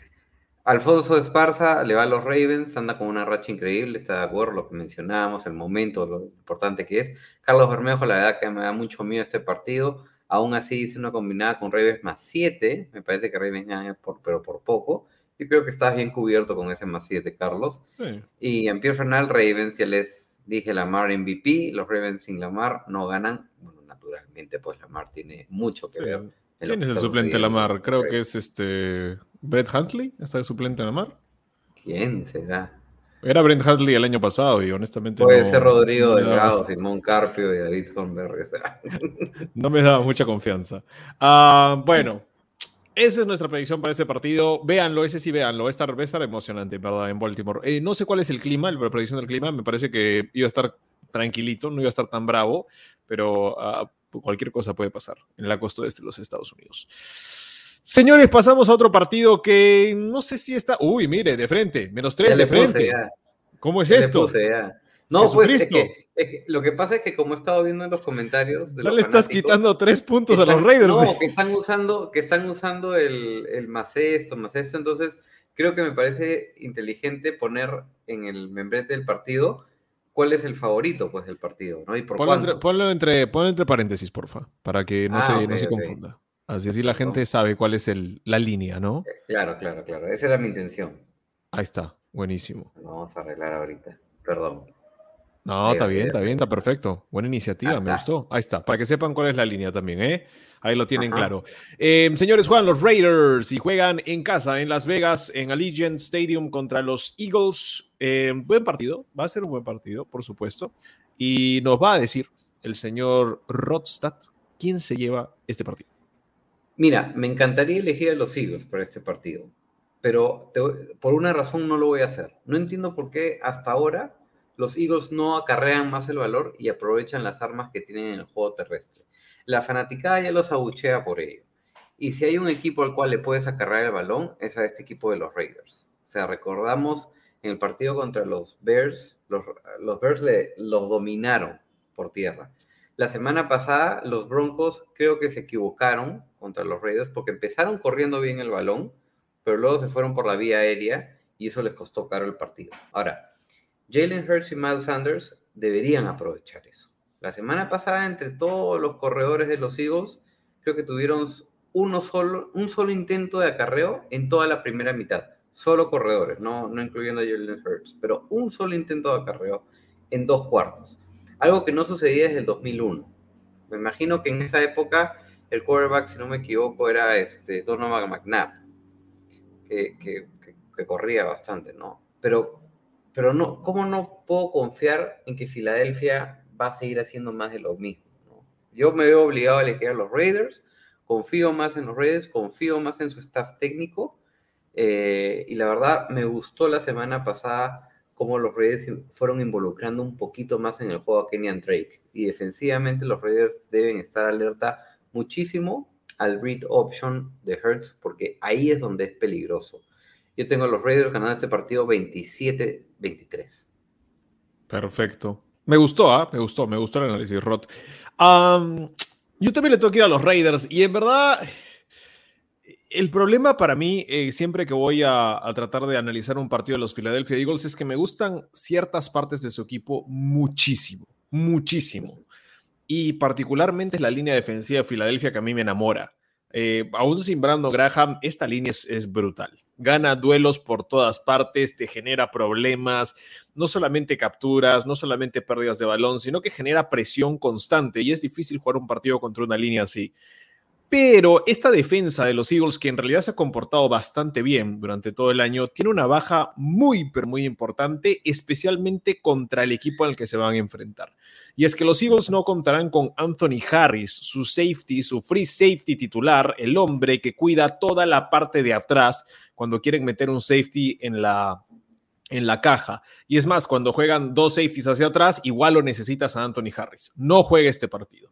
Alfonso Esparza le va a los Ravens, anda con una racha increíble, está de acuerdo lo que mencionábamos, el momento, lo importante que es. Carlos Bermejo, la verdad que me da mucho miedo este partido. Aún así hice una combinada con Ravens más 7. Me parece que Ravens gana, por, pero por poco. Yo creo que estás bien cubierto con ese más 7, Carlos. Sí. Y en Pierre Fernal, Ravens, ya les dije Lamar MVP. Los Ravens sin Lamar no ganan. Bueno, naturalmente, pues Lamar tiene mucho que Sí. ver. en ¿Quién es el suplente de Lamar? Creo Ravens. que es este Brett Huntley, está de suplente de Lamar. ¿Quién será? Era Brent Huntley el año pasado y honestamente Puede no, ser Rodrigo no Delgado, Simón Carpio y David Thornberry. o sea. no me daba mucha confianza. Ah, bueno, esa es nuestra predicción para ese partido. Véanlo, ese sí véanlo. Va a estar, va a estar emocionante, ¿verdad? En Baltimore. Eh, no sé cuál es el clima, la predicción del clima. Me parece que iba a estar tranquilito, no iba a estar tan bravo, pero ah, cualquier cosa puede pasar en la costa este de los Estados Unidos. Señores, pasamos a otro partido que no sé si está. Uy, mire, de frente, menos tres de frente. ¿Cómo es Ya esto? puse. No, pues es Jesucristo. que, es que lo que pasa es que como he estado viendo en los comentarios. de Ya le estás quitando tres puntos a los Raiders. No, que están usando, que están usando el, el más esto, más esto. Entonces, creo que me parece inteligente poner en el membrete del partido cuál es el favorito pues, del partido, ¿no? Y por Ponlo entre, ponlo entre- ponlo entre paréntesis, porfa, para que no Ah, se, no se confunda. Así, así la gente sabe cuál es el, la línea, ¿no? Claro, claro, claro. Esa era mi intención. Ahí está, buenísimo. Lo vamos a arreglar ahorita. Perdón. No, está bien, ahí está bien, está perfecto. Buena iniciativa, me gustó. Ahí está, para que sepan cuál es la línea también, ¿eh? Ahí lo tienen Ajá. claro. Eh, señores, juegan los Raiders y juegan en casa, en Las Vegas, en Allegiant Stadium contra los Eagles. Eh, buen partido, va a ser un buen partido, por supuesto. Y nos va a decir el señor Rodstad quién se lleva este partido. Mira, me encantaría elegir a los Eagles para este partido, pero te por una razón no lo voy a hacer. No entiendo por qué hasta ahora los Eagles no acarrean más el valor y aprovechan las armas que tienen en el juego terrestre. La fanaticada ya los abuchea por ello. Y si hay un equipo al cual le puedes acarrear el balón, es a este equipo de los Raiders. O sea, recordamos en el partido contra los Bears, los, Bears le, los dominaron por tierra. La semana pasada los Broncos creo que se equivocaron contra los Raiders porque empezaron corriendo bien el balón, pero luego se fueron por la vía aérea y eso les costó caro el partido. Ahora, Jalen Hurts y Miles Sanders deberían aprovechar eso. La semana pasada, entre todos los corredores de los Eagles, creo que tuvieron uno solo, un solo intento de acarreo en toda la primera mitad. Solo corredores, no, no incluyendo a Jalen Hurts, pero un solo intento de acarreo en dos cuartos. Algo que no sucedía desde el 2001. Me imagino que en esa época el quarterback, si no me equivoco, era este Donovan McNabb, que, que, corría bastante, ¿no? Pero, pero no, ¿cómo no puedo confiar en que Filadelfia va a seguir haciendo más de lo mismo? Yo me veo obligado a elegir a los Raiders, confío más en los Raiders, confío más en su staff técnico, eh, y la verdad me gustó la semana pasada cómo los Raiders fueron involucrando un poquito más en el juego a Kenyan Drake. Y defensivamente los Raiders deben estar alerta muchísimo al read option de Hertz, porque ahí es donde es peligroso. Yo tengo a los Raiders ganando este partido 27-23. Perfecto. Me gustó, ¿ah? Me gustó, me gustó el análisis, Rod. Yo también le tengo que ir a los Raiders y en verdad el problema para mí, eh, siempre que voy a, tratar de analizar un partido de los Philadelphia Eagles, es que me gustan ciertas partes de su equipo muchísimo, muchísimo. Y particularmente la línea defensiva de Filadelfia que a mí me enamora. Eh, aún sin Brandon Graham, esta línea es, brutal. Gana duelos por todas partes, te genera problemas, no solamente capturas, no solamente pérdidas de balón, sino que genera presión constante y es difícil jugar un partido contra una línea así. Pero esta defensa de los Eagles, que en realidad se ha comportado bastante bien durante todo el año, tiene una baja muy, pero muy importante, especialmente contra el equipo al que se van a enfrentar. Y es que los Eagles no contarán con Anthony Harris, su safety, su free safety titular, el hombre que cuida toda la parte de atrás cuando quieren meter un safety en la, en la caja. Y es más, cuando juegan dos safeties hacia atrás, igual lo necesitas a Anthony Harris. No juega este partido.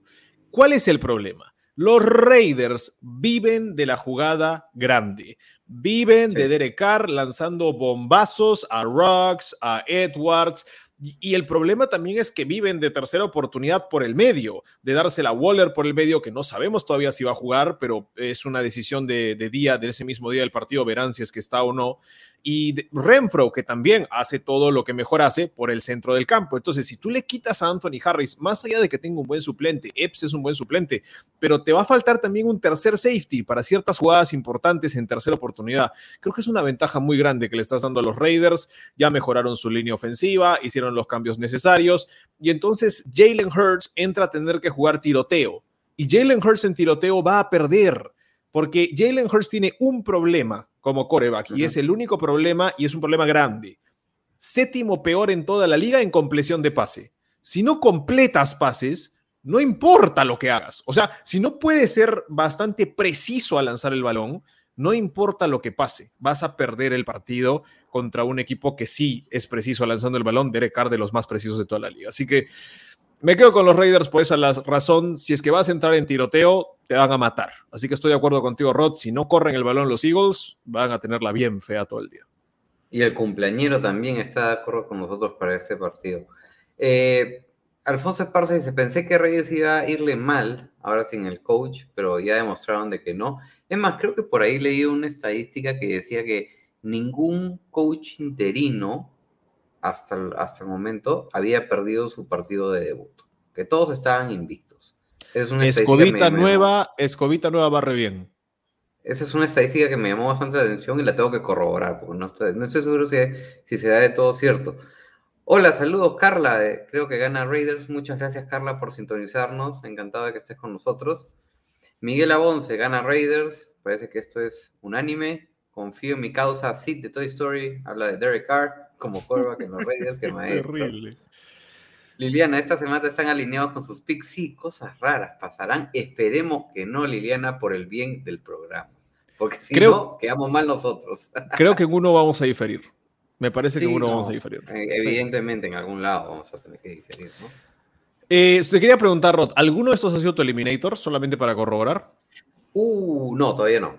¿Cuál es el problema? Los Raiders viven de la jugada grande. Viven de Derek Carr lanzando bombazos a Rocks, a Edwards, y el problema también es que viven de tercera oportunidad por el medio, de dársela a Waller por el medio, que no sabemos todavía si va a jugar, pero es una decisión de, de día, de ese mismo día del partido, verán si es que está o no y Renfro, que también hace todo lo que mejor hace por el centro del campo. Entonces, si tú le quitas a Anthony Harris, más allá de que tenga un buen suplente, Epps es un buen suplente, pero te va a faltar también un tercer safety para ciertas jugadas importantes en tercera oportunidad. Creo que es una ventaja muy grande que le estás dando a los Raiders. Ya mejoraron su línea ofensiva, hicieron los cambios necesarios y entonces Jalen Hurts entra a tener que jugar tiroteo. Y Jalen Hurts en tiroteo va a perder porque Jalen Hurts tiene un problema como coreback y es el único problema y es un problema grande. Séptimo peor en toda la liga en compleción de pase. Si no completas pases, no importa lo que hagas. O sea, si no puedes ser bastante preciso al lanzar el balón, no importa lo que pase, vas a perder el partido contra un equipo que sí es preciso lanzando el balón, Derek Carr de los más precisos de toda la liga. Así que me quedo con los Raiders por esa razón. Si es que vas a entrar en tiroteo, te van a matar. Así que estoy de acuerdo contigo, Rod. Si no corren el balón los Eagles, van a tenerla bien fea todo el día. Y el cumpleañero también está de acuerdo con nosotros para este partido. Eh, Alfonso Esparza dice, pensé que Reyes iba a irle mal, ahora sin el coach, pero ya demostraron de que no. Es más, creo que por ahí leí una estadística que decía que ningún coach interino hasta el, hasta el momento había perdido su partido de debut, que todos estaban invictos. Es una Escobita nueva, Escobita nueva barre bien. Esa es una estadística que me llamó bastante la atención y la tengo que corroborar, porque no estoy, no estoy seguro si, si será de todo cierto. Hola, saludos Carla, creo que gana Raiders. Muchas gracias Carla por sintonizarnos, encantado de que estés con nosotros. Miguel Abonce gana Raiders, parece que esto es unánime. Confío en mi causa. Sid de Toy Story habla de Derek Carr como quarterback en los Raiders, que maestro. Terrible. Liliana, esta semana están alineados con sus picks. Sí, cosas raras pasarán. Esperemos que no, Liliana, por el bien del programa. Porque si no, quedamos mal nosotros. Creo que en uno vamos a diferir. Me parece que en uno vamos a diferir. Eh, evidentemente, en algún lado vamos a tener que diferir, ¿no? Eh, te quería preguntar, Rod, ¿alguno de estos ha sido tu eliminator solamente para corroborar? Uh, no, todavía no.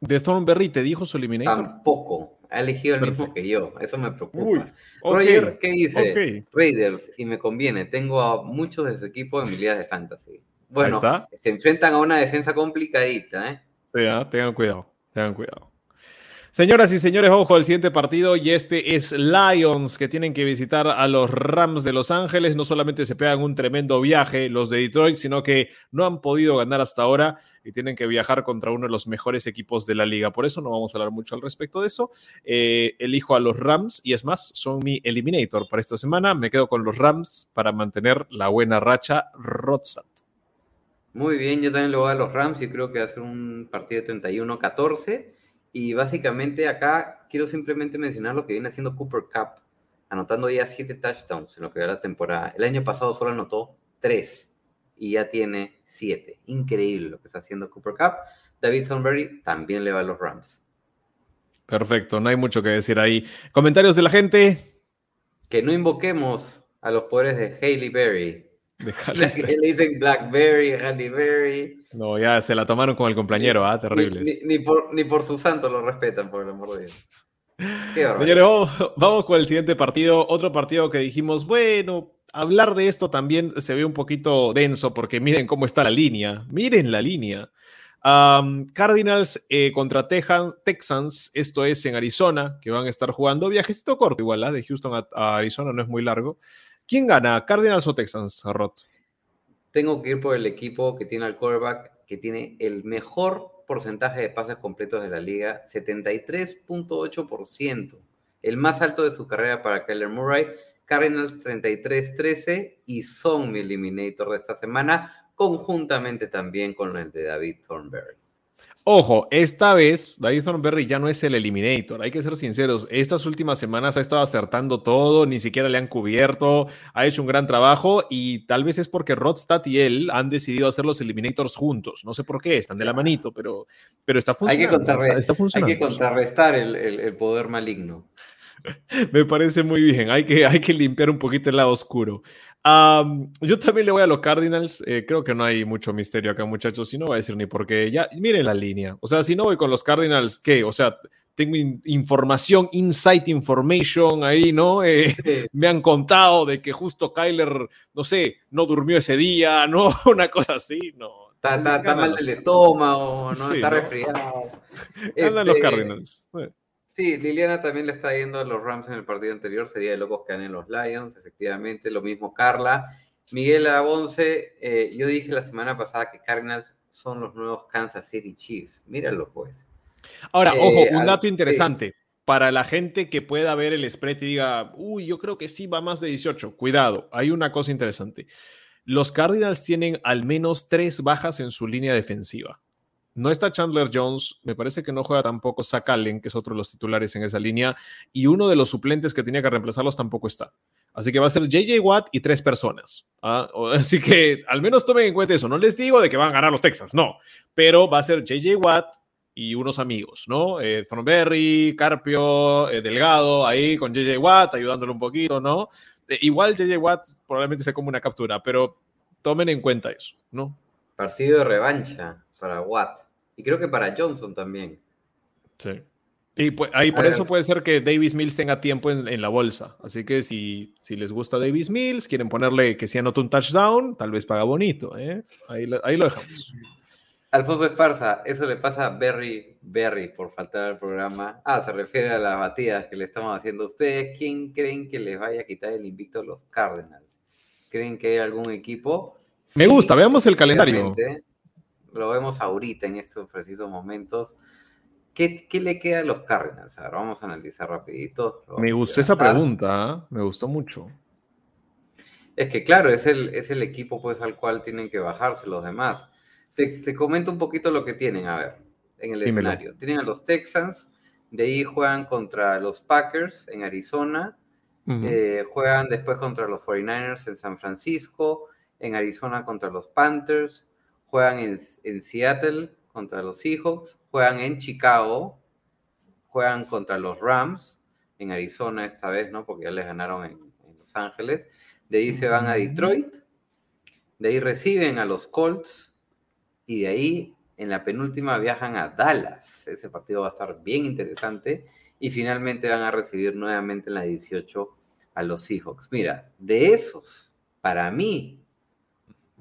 ¿De Thornberry te dijo su eliminator? Tampoco ha elegido el mismo que yo. Eso me preocupa. Roger, ¿qué dice? Raiders, y me conviene. Tengo a muchos de su equipo en mi liga de fantasy. Bueno, se enfrentan a una defensa complicadita, ¿eh? Sí, ¿ah? tengan cuidado, tengan cuidado. Señoras y señores, ojo al siguiente partido y este es Lions que tienen que visitar a los Rams de Los Ángeles. No solamente se pegan un tremendo viaje los de Detroit, sino que no han podido ganar hasta ahora y tienen que viajar contra uno de los mejores equipos de la liga. Por eso no vamos a hablar mucho al respecto de eso. Eh, elijo a los Rams y es más, son mi eliminator para esta semana. Me quedo con los Rams para mantener la buena racha Rodstad. Muy bien, yo también le voy a los Rams y creo que va a ser un partido de 31-14 y básicamente acá quiero simplemente mencionar lo que viene haciendo Cooper Cup, anotando ya siete touchdowns en lo que va la temporada. El año pasado solo anotó tres y ya tiene siete. Increíble lo que está haciendo Cooper Cup. David Thornberry también le va a los Rams. Perfecto, no hay mucho que decir ahí. Comentarios de la gente. Que no invoquemos a los poderes de Haley Berry. Le dicen Blackberry, Halle Berry. No, ya se la tomaron con el compañero, ¿ah? Terrible. Ni, por, ni por su santo lo respetan, por el amor de Dios. Señores, vamos, con el siguiente partido. Otro partido que dijimos, bueno, hablar de esto también se ve un poquito denso porque miren cómo está la línea. Miren la línea. Cardinals eh, contra Texans, esto es en Arizona, que van a estar jugando. Viajecito corto igual, ¿ah? de Houston a, Arizona no es muy largo. ¿Quién gana, Cardinals o Texans, Roth? Tengo que ir por el equipo que tiene al quarterback, que tiene el mejor porcentaje de pases completos de la liga, 73.8%, el más alto de su carrera para Keller Murray. Cardinals 33-13 y son mi eliminator de esta semana, conjuntamente también con el de David Thornberry. Ojo, esta vez David Thornberry ya no es el eliminator, hay que ser sinceros, estas últimas semanas ha estado acertando todo, ni siquiera le han cubierto, ha hecho un gran trabajo y tal vez es porque Rodstad y él han decidido hacer los eliminators juntos, no sé por qué, están de la manito, pero, pero está funcionando. Hay que, contrarrestar el, poder maligno. Me parece muy bien. Hay que, hay que limpiar un poquito el lado oscuro. Yo también le voy a los Cardinals. eh, creo que no hay mucho misterio acá, muchachos. Si no voy a decir ni por qué. Ya, miren la línea. O sea, si no voy con los Cardinals, ¿qué? O sea, tengo in- información, insight information ahí, ¿no? Eh, Sí. me han contado de que justo Kyler, no sé, no durmió ese día, ¿no? Una cosa así, no. Está, está- está mal del los- estómago, ¿no? Sí, está ¿no? resfriado. Los Este, Cardinals. Sí, Liliana también le está yendo a los Rams en el partido anterior. Sería de locos que ganen los Lions, efectivamente. Lo mismo Carla. Miguel Abonce, eh, yo dije la semana pasada que Cardinals son los nuevos Kansas City Chiefs. Míralo, pues. Ahora, Eh, ojo, un al- dato sí. interesante. Para la gente que pueda ver el spread y diga, uy, yo creo que sí va más de 18. Cuidado, hay una cosa interesante. Los Cardinals tienen al menos tres bajas en su línea defensiva. No está Chandler Jones, me parece que no juega tampoco Zach Allen, que es otro de los titulares en esa línea, y uno de los suplentes que tenía que reemplazarlos tampoco está. Así que va a ser JJ Watt y tres personas. ¿ah? Así que al menos tomen en cuenta eso. No les digo de que van a ganar los Texans, no. Pero va a ser JJ Watt y unos amigos, ¿no? Eh, Thornberry, Carpio, eh, Delgado, ahí con JJ Watt, ayudándole un poquito, ¿no? Eh, igual JJ Watt probablemente se come una captura, pero tomen en cuenta eso, ¿no? Partido de revancha para Watt. Y creo que para Johnson también. Sí. Y pues, ahí por A eso puede ser que Davis Mills tenga tiempo en, en la bolsa. Así que si, si les gusta Davis Mills, quieren ponerle que si anota un touchdown, tal vez paga bonito. ¿eh? Ahí, lo- ahí lo dejamos. Alfonso Esparza, eso le pasa a Berry, Berry, por faltar al programa. Ah, se refiere a las batidas que le estamos haciendo. ¿Ustedes quién creen que les vaya a quitar el invicto a los Cardinals? ¿Creen que hay algún equipo? Me gusta, veamos el calendario. Lo vemos ahorita en estos precisos momentos. ¿Qué, qué le queda a los Cardinals? A ver, vamos a analizar rapidito. Me gustó esa pregunta, ¿ah? me gustó mucho. Es que claro, es el, es el equipo pues al cual tienen que bajarse los demás. Te, te comento un poquito lo que tienen, a ver, en el Dímelo. escenario. Tienen a los Texans, de ahí juegan contra los Packers en Arizona, eh, juegan después contra los 49ers en San Francisco, en Arizona contra los Panthers, juegan en, en Seattle contra los Seahawks, juegan en Chicago, juegan contra los Rams, en Arizona esta vez, ¿no? Porque ya les ganaron en, en Los Ángeles. De ahí se van a Detroit, de ahí reciben a los Colts y de ahí en la penúltima viajan a Dallas. Ese partido va a estar bien interesante y finalmente van a recibir nuevamente en la 18 a los Seahawks. Mira, de esos, para mí,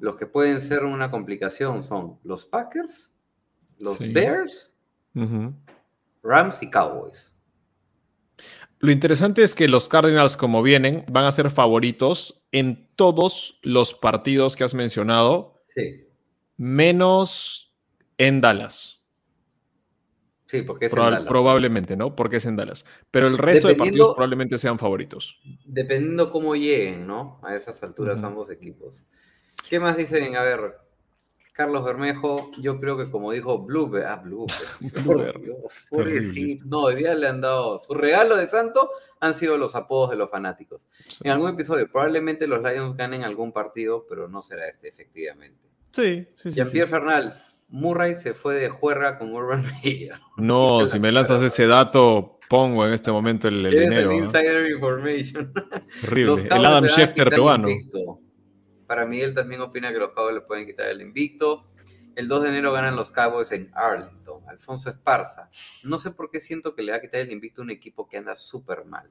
los que pueden ser una complicación son los Packers, los Sí. Bears. Rams y Cowboys. Lo interesante es que los Cardinals, como vienen, van a ser favoritos en todos los partidos que has mencionado, Sí, menos en Dallas. sí, porque es en Dallas. probablemente, ¿no? Porque es en Dallas. Pero el resto de partidos probablemente sean favoritos. Dependiendo cómo lleguen, ¿no? A esas alturas ambos equipos. ¿Qué más dicen? A ver, Carlos Bermejo, yo creo que como dijo Blueberry, ah, pobrecito. No, hoy día le han dado su regalo de santo, han sido los apodos de los fanáticos. En algún episodio, probablemente los Lions ganen algún partido, pero no será este, efectivamente. Sí, sí, sí. sí. Jean-Pierre Fernal, Murray se fue de juerga con Urban Meyer. No, si me lanzas ese dato, pongo en este momento el, el dinero. el ¿no? Insider Information. Terrible. El Adam Schefter peruano. invicto. Para Miguel también opina que los Cowboys le pueden quitar el invicto. El 2 de enero ganan los Cowboys en Arlington. Alfonso Esparza. No sé por qué siento que le va a quitar el invicto a un equipo que anda súper mal.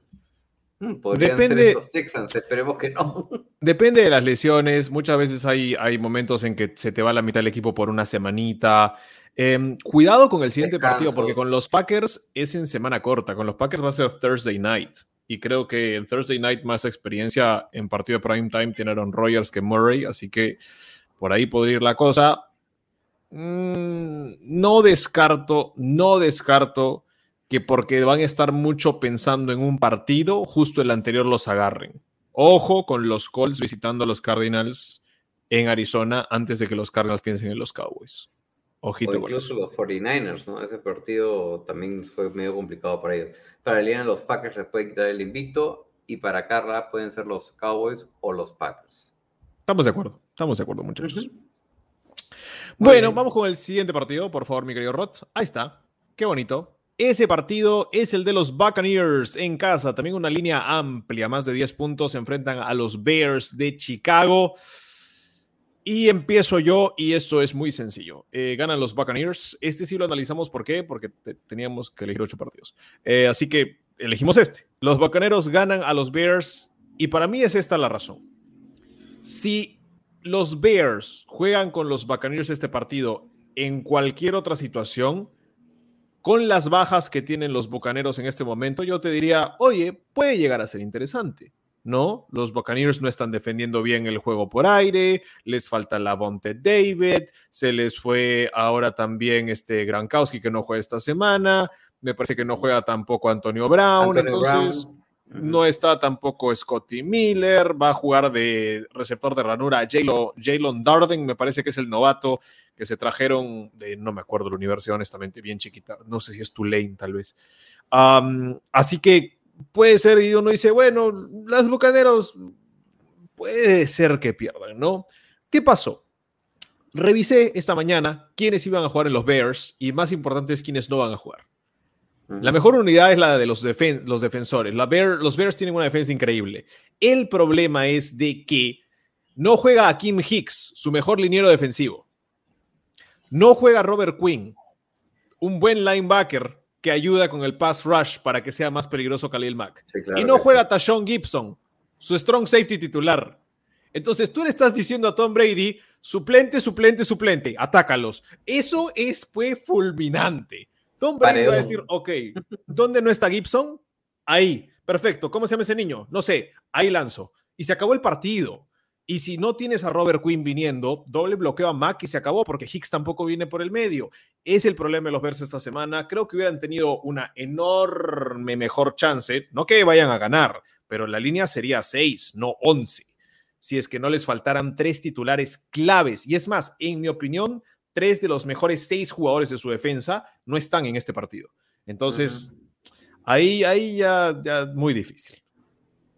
Hmm, podrían ser Depende- estos Texans, esperemos que no. Depende de las lesiones. Muchas veces hay, hay momentos en que se te va la mitad del equipo por una semanita. Em, cuidado con el siguiente partido, porque con los Packers es en semana corta. Con los Packers va a ser Thursday night. Y creo que en Thursday night más experiencia en partido de prime time tiene Aaron Rodgers que Murray. Así que por ahí podría ir la cosa. Mm, no descarto, no descarto que porque van a estar mucho pensando en un partido, justo el anterior los agarren. Ojo con los Colts visitando a los Cardinals en Arizona antes de que los Cardinals piensen en los Cowboys. O Ojito con incluso los 49ers, ¿no? Ese partido también fue medio complicado para ellos. Para Eliana, los Packers les pueden quitar el invicto. Y para Carla pueden ser los Cowboys o los Packers. Estamos de acuerdo, estamos de acuerdo, muchachos. Bueno, bien. vamos con el siguiente partido, por favor, mi querido Rod. Ahí está. Qué bonito. Ese partido es el de los Buccaneers en casa. También una línea amplia, más de 10 puntos. Se enfrentan a los Bears de Chicago. Y empiezo yo, y esto es muy sencillo. Eh, ganan los Buccaneers. Este sí lo analizamos, ¿por qué? Porque teníamos que elegir ocho partidos. Eh, así que elegimos este. Los Buccaneers ganan a los Bears, y para mí es esta la razón. Si los Bears juegan con los Buccaneers este partido en cualquier otra situación, con las bajas que tienen los Bucaneros en este momento, yo te diría, oye, puede llegar a ser interesante. ¿No? Los Buccaneers no están defendiendo bien el juego por aire, les falta la Bonte David, se les fue ahora también este Gronkowski que no juega esta semana, me parece que no juega tampoco Antonio Brown, entonces no está tampoco Scotty Miller, va a jugar de receptor de ranura Jalen Darden, me parece que es el novato que se trajeron de, no me acuerdo la universidad, honestamente, bien chiquita, no sé si es Tulane tal vez. así que puede ser, y uno dice, bueno, las Bucaneros puede ser que pierdan, ¿no? ¿Qué pasó? Revisé esta mañana quiénes iban a jugar en los Bears y más importante es quiénes no van a jugar. La mejor unidad es la de los, los defensores. La los Bears tienen una defensa increíble. El problema es de que no juega a Kim Hicks, su mejor liniero defensivo. No juega Robert Quinn, un buen linebacker que ayuda con el pass rush para que sea más peligroso Khalil Mack. y no juega Tashon Gibson, su strong safety titular. Entonces tú le estás diciendo a Tom Brady, suplente, suplente, suplente, atácalos. Eso es fue fulminante. Tom Brady va a decir, ok, ¿dónde no está Gibson? Ahí, perfecto. ¿Cómo se llama ese niño? No sé, ahí lanzo. Y se acabó el partido. Y si no tienes a Robert Quinn viniendo, doble bloqueo a Mack y se acabó porque Hicks tampoco viene por el medio. Es el problema de los Bears esta semana. Creo que hubieran tenido una enorme mejor chance. No que vayan a ganar, pero la línea sería 6, no 11. Si es que no les faltaran tres titulares claves. Y es más, en mi opinión, tres de los mejores seis jugadores de su defensa no están en este partido. Entonces, ahí, ahí ya, ya muy difícil.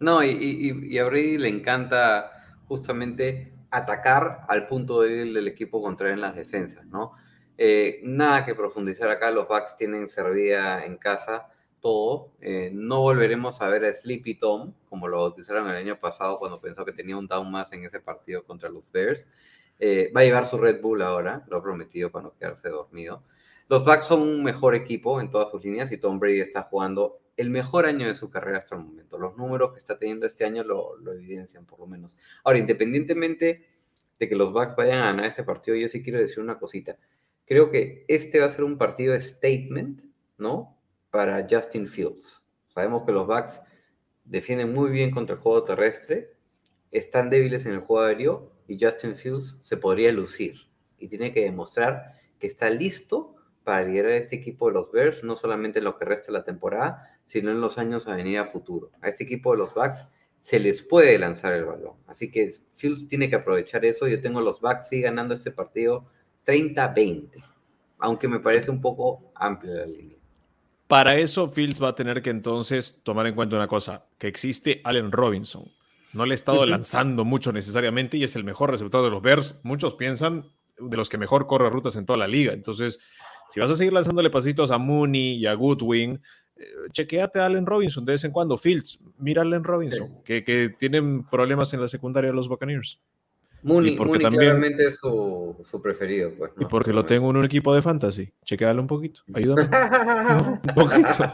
No, y, y a Brady le encanta justamente atacar al punto débil del equipo contrario en las defensas, ¿no? Eh, nada que profundizar acá, los Bucks tienen servida en casa todo. Eh, no volveremos a ver a Sleepy Tom, como lo bautizaron el año pasado cuando pensó que tenía un down más en ese partido contra los Bears. Eh, va a llevar su Red Bull ahora, lo ha prometido para no quedarse dormido. Los Bucks son un mejor equipo en todas sus líneas y Tom Brady está jugando el mejor año de su carrera hasta el momento. Los números que está teniendo este año lo, evidencian, por lo menos. Ahora, independientemente de que los Bucks vayan a ganar este partido, yo sí quiero decir una cosita. Creo que este va a ser un partido de statement, ¿no? Para Justin Fields. Sabemos que los Bucks defienden muy bien contra el juego terrestre, están débiles en el juego aéreo y Justin Fields se podría lucir y tiene que demostrar que está listo para liderar este equipo de los Bears, no solamente en lo que resta de la temporada, sino en los años a venir a futuro. A este equipo de los Bucks se les puede lanzar el balón. Así que Fields tiene que aprovechar eso. Yo tengo los Bucks sí ganando este partido 30-20, aunque me parece un poco amplia la línea. Para eso, Fields va a tener que entonces tomar en cuenta una cosa, que existe Allen Robinson. No le he estado lanzando mucho necesariamente y es el mejor receptor de los Bears. Muchos piensan de los que mejor corre rutas en toda la liga. Entonces, si vas a seguir lanzándole pasitos a Mooney y a Goodwin, eh, chequeate a Allen Robinson de vez en cuando. Fields, mira a Allen Robinson, que, tienen problemas en la secundaria de los Buccaneers. Mooney, porque también, es su, preferido. Pues, Y porque lo tengo en un equipo de fantasy. Chequeale un poquito. Ayúdame. un poquito.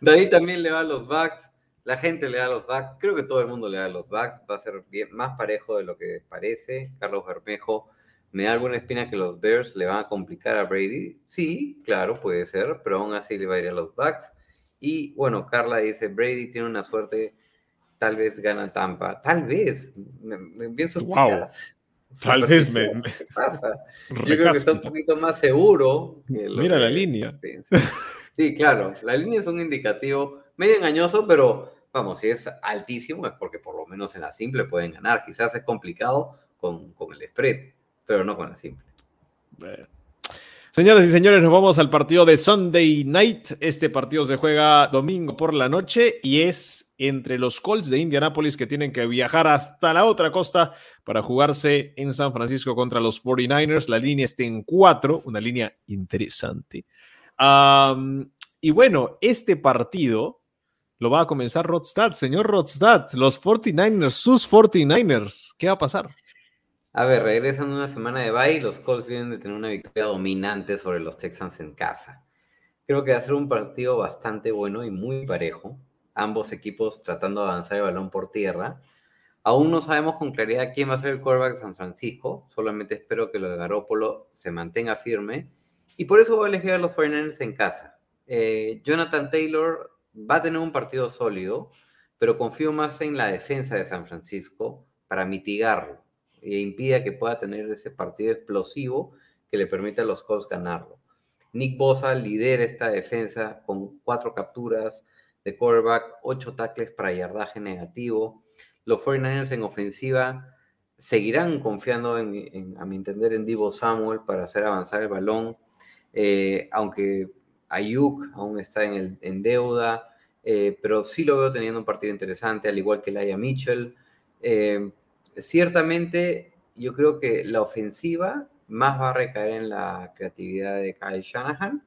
David también le va a los Bucks. La gente le da los Bucks. Creo que todo el mundo le da los Bucks. Va a ser bien, más parejo de lo que parece. Carlos Bermejo ¿Me da alguna espina que los Bears le van a complicar a Brady? Sí, claro, puede ser, pero aún así le va a ir a los Bucks. Y bueno, Carla dice, Brady tiene una suerte, tal vez gana Tampa. Tal vez, me, me pienso wow. Tal vez me, pasa. Yo creo que está un poquito más seguro. Mira la línea. Sí, claro, la línea es un indicativo medio engañoso, pero vamos, si es altísimo es porque por lo menos en la simple pueden ganar. Quizás es complicado con, con el spread pero no con la simple. Señoras y señores, nos vamos al partido de Sunday Night. Este partido se juega domingo por la noche y es entre los Colts de Indianapolis que tienen que viajar hasta la otra costa para jugarse en San Francisco contra los 49ers. La línea está en cuatro, una línea interesante. Y bueno, este partido lo va a comenzar Rodstad. Señor Rodstad, los 49ers, sus 49ers, ¿qué va a pasar? A ver, regresan una semana de bye. Los Colts vienen de tener una victoria dominante sobre los Texans en casa. Creo que va a ser un partido bastante bueno y muy parejo. Ambos equipos tratando de avanzar el balón por tierra. Aún no sabemos con claridad quién va a ser el quarterback de San Francisco. Solamente espero que lo de Garópolo se mantenga firme. Y por eso voy a elegir a los 49ers en casa. Eh, Jonathan Taylor va a tener un partido sólido, pero confío más en la defensa de San Francisco para mitigarlo e impida que pueda tener ese partido explosivo que le permita a los Colts ganarlo. Nick Bosa lidera esta defensa con cuatro capturas de quarterback, ocho tackles para yardaje negativo. Los 49ers en ofensiva seguirán confiando, en, a mi entender, en Divo Samuel para hacer avanzar el balón, eh, aunque Ayuk aún está en, el, en deuda, eh, pero sí lo veo teniendo un partido interesante, al igual que Laia Mitchell. Eh, ciertamente yo creo que la ofensiva más va a recaer en la creatividad de Kyle Shanahan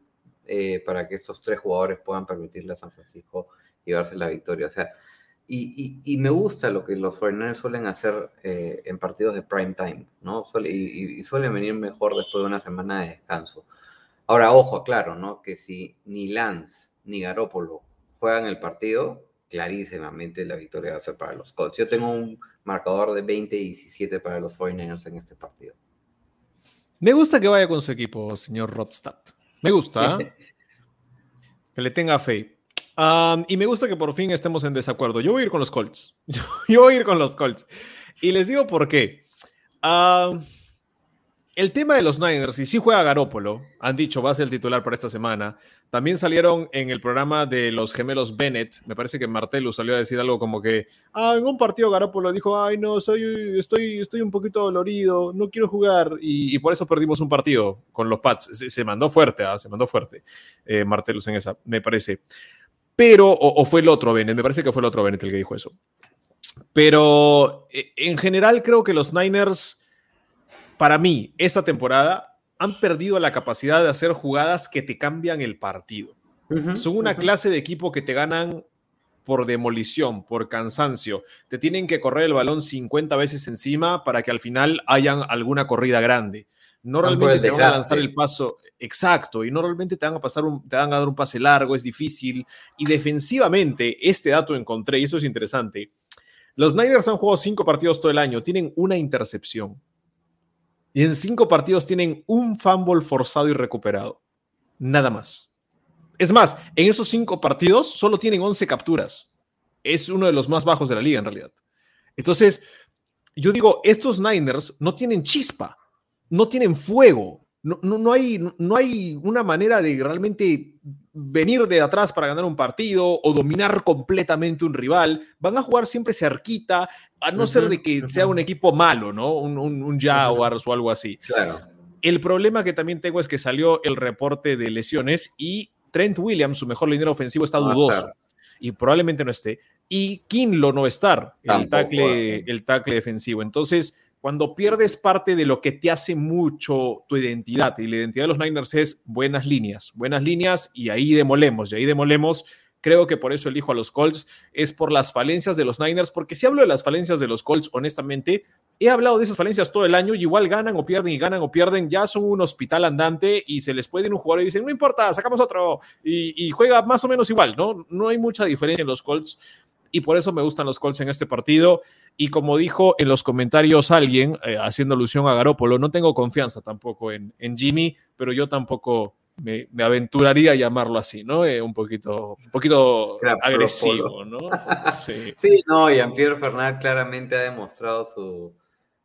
eh, para que estos tres jugadores puedan permitirle a San Francisco llevarse la victoria. O sea, y, me gusta lo que los 49 suelen hacer eh, en partidos de prime time, ¿no? y, suelen venir mejor después de una semana de descanso. Ahora, ojo, claro, ¿no? Que si ni Lance ni Garópolo juegan el partido, clarísimamente la victoria va a ser para los Colts. Yo tengo un marcador de 20 y 17 para los 49ers en este partido. Me gusta que vaya con su equipo, señor Rodstad. Me gusta. que le tenga fe. y me gusta que por fin estemos en desacuerdo. Yo voy a ir con los Colts. Yo voy a ir con los Colts. Y les digo por qué el tema de los Niners, y si juega Garópolo, han dicho va a ser el titular para esta semana. También salieron en el programa de los gemelos Bennett. Me parece que Martelo salió a decir algo como que, ah, en un partido Garópolo dijo, ay, no, soy, estoy, estoy un poquito dolorido, no quiero jugar. Y, por eso perdimos un partido con los Pats. Se, mandó fuerte, ¿ah? se mandó fuerte eh, Martelus en esa, me parece. Pero, o, o fue el otro Bennett, me parece que fue el otro Bennett el que dijo eso. Pero eh, en general creo que los Niners para mí, esta temporada han perdido la capacidad de hacer jugadas que te cambian el partido. Son una clase de equipo que te ganan por demolición, por cansancio. Te tienen que correr el balón 50 veces encima para que al final hayan alguna corrida grande. Normalmente te van a lanzar el paso exacto y normalmente te van a pasar te van a dar un pase largo, es difícil. Y defensivamente, este dato encontré y eso es interesante. Los Niners han jugado cinco partidos todo el año, tienen una intercepción. Y en cinco partidos tienen un fumble forzado y recuperado. Nada más. Es más, en esos cinco partidos solo tienen 11 capturas. Es uno de los más bajos de la liga en realidad. Entonces, yo digo, estos Niners no tienen chispa, no tienen fuego, no, hay, no hay una manera de realmente venir de atrás para ganar un partido o dominar completamente un rival. Van a jugar siempre cerquita, a no ser de que sea un equipo malo, ¿no? Un, un, Jaguars o algo así. Claro. El problema que también tengo es que salió el reporte de lesiones y Trent Williams, su mejor línea ofensivo, está dudoso. Y probablemente no esté. Y Kinlo no estar, el tackle, el tackle defensivo. Entonces, cuando pierdes parte de lo que te hace mucho tu identidad, y la identidad de los Niners es buenas líneas, buenas líneas, y ahí demolemos, y ahí demolemos. Creo que por eso elijo a los Colts, es por las falencias de los Niners, porque si hablo de las falencias de los Colts, honestamente, he hablado de esas falencias todo el año y igual ganan o pierden y ganan o pierden, ya son un hospital andante y se les puede ir un jugador y dicen, no importa, sacamos otro y, juega más o menos igual, ¿no? No hay mucha diferencia en los Colts y por eso me gustan los Colts en este partido. Y como dijo en los comentarios alguien, eh, haciendo alusión a Garópolo, no tengo confianza tampoco en, en Jimmy, pero yo tampoco me, aventuraría a llamarlo así, ¿no? Eh, un poquito, un poquito agresivo, ¿no? Sí. sí, no, Jean-Pierre Fernández claramente ha demostrado su,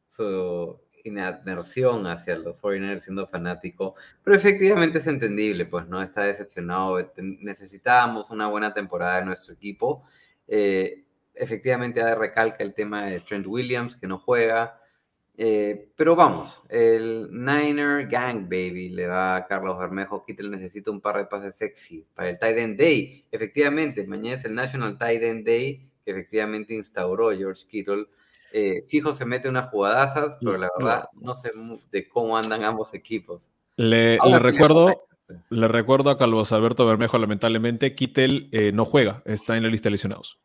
su inadversión hacia los foreigners siendo fanático, pero efectivamente es entendible, pues no está decepcionado. Necesitábamos una buena temporada de nuestro equipo eh, efectivamente, recalca el tema de Trent Williams, que no juega. Eh, pero vamos, el Niner Gang Baby le va a Carlos Bermejo. Kittel necesita un par de pases sexy para el Tight End Day. Efectivamente, mañana es el National Tight End Day que efectivamente instauró George Kittle. Eh, fijo se mete unas jugadazas, pero la verdad no sé de cómo andan ambos equipos. Le, recuerdo, Le recuerdo a Carlos Alberto Bermejo, lamentablemente, Kittel eh, no juega, está en la lista de lesionados.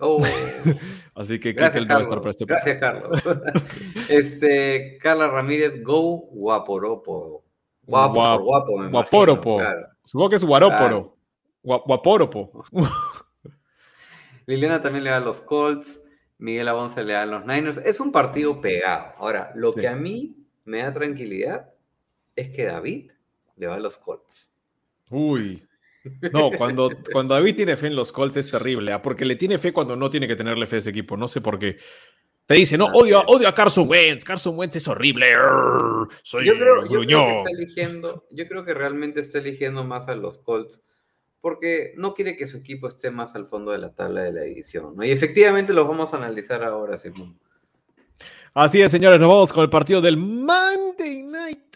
Oh, Así que gracias, va a estar Carlos. para este. Gracias, Carlos. este, Carla Ramírez, go guaporopo. Guapo, Guap- guapo, me imagino, Guaporopo. claro. Supongo que es Guaróporo. Claro. Guaporopo. Liliana también le da los Colts, Miguel Abonce le da a los Niners. Es un partido pegado. Ahora, lo Sí. que a mí me da tranquilidad es que David le va a los Colts. Uy. No, cuando, cuando David tiene fe en los Colts es terrible, ¿ah? porque le tiene fe cuando no tiene que tenerle fe a ese equipo. No sé por qué. Te dice, no, Así odio, odio a Carson Wentz. Carson Wentz es horrible. Arr, soy Yo creo, yo creo que gruñón. está eligiendo, yo creo que realmente está eligiendo más a los Colts porque no quiere que su equipo esté más al fondo de la tabla de la división, ¿no? Y efectivamente los vamos a analizar ahora, Simón. Así es, señores, nos vamos con el partido del Monday Night.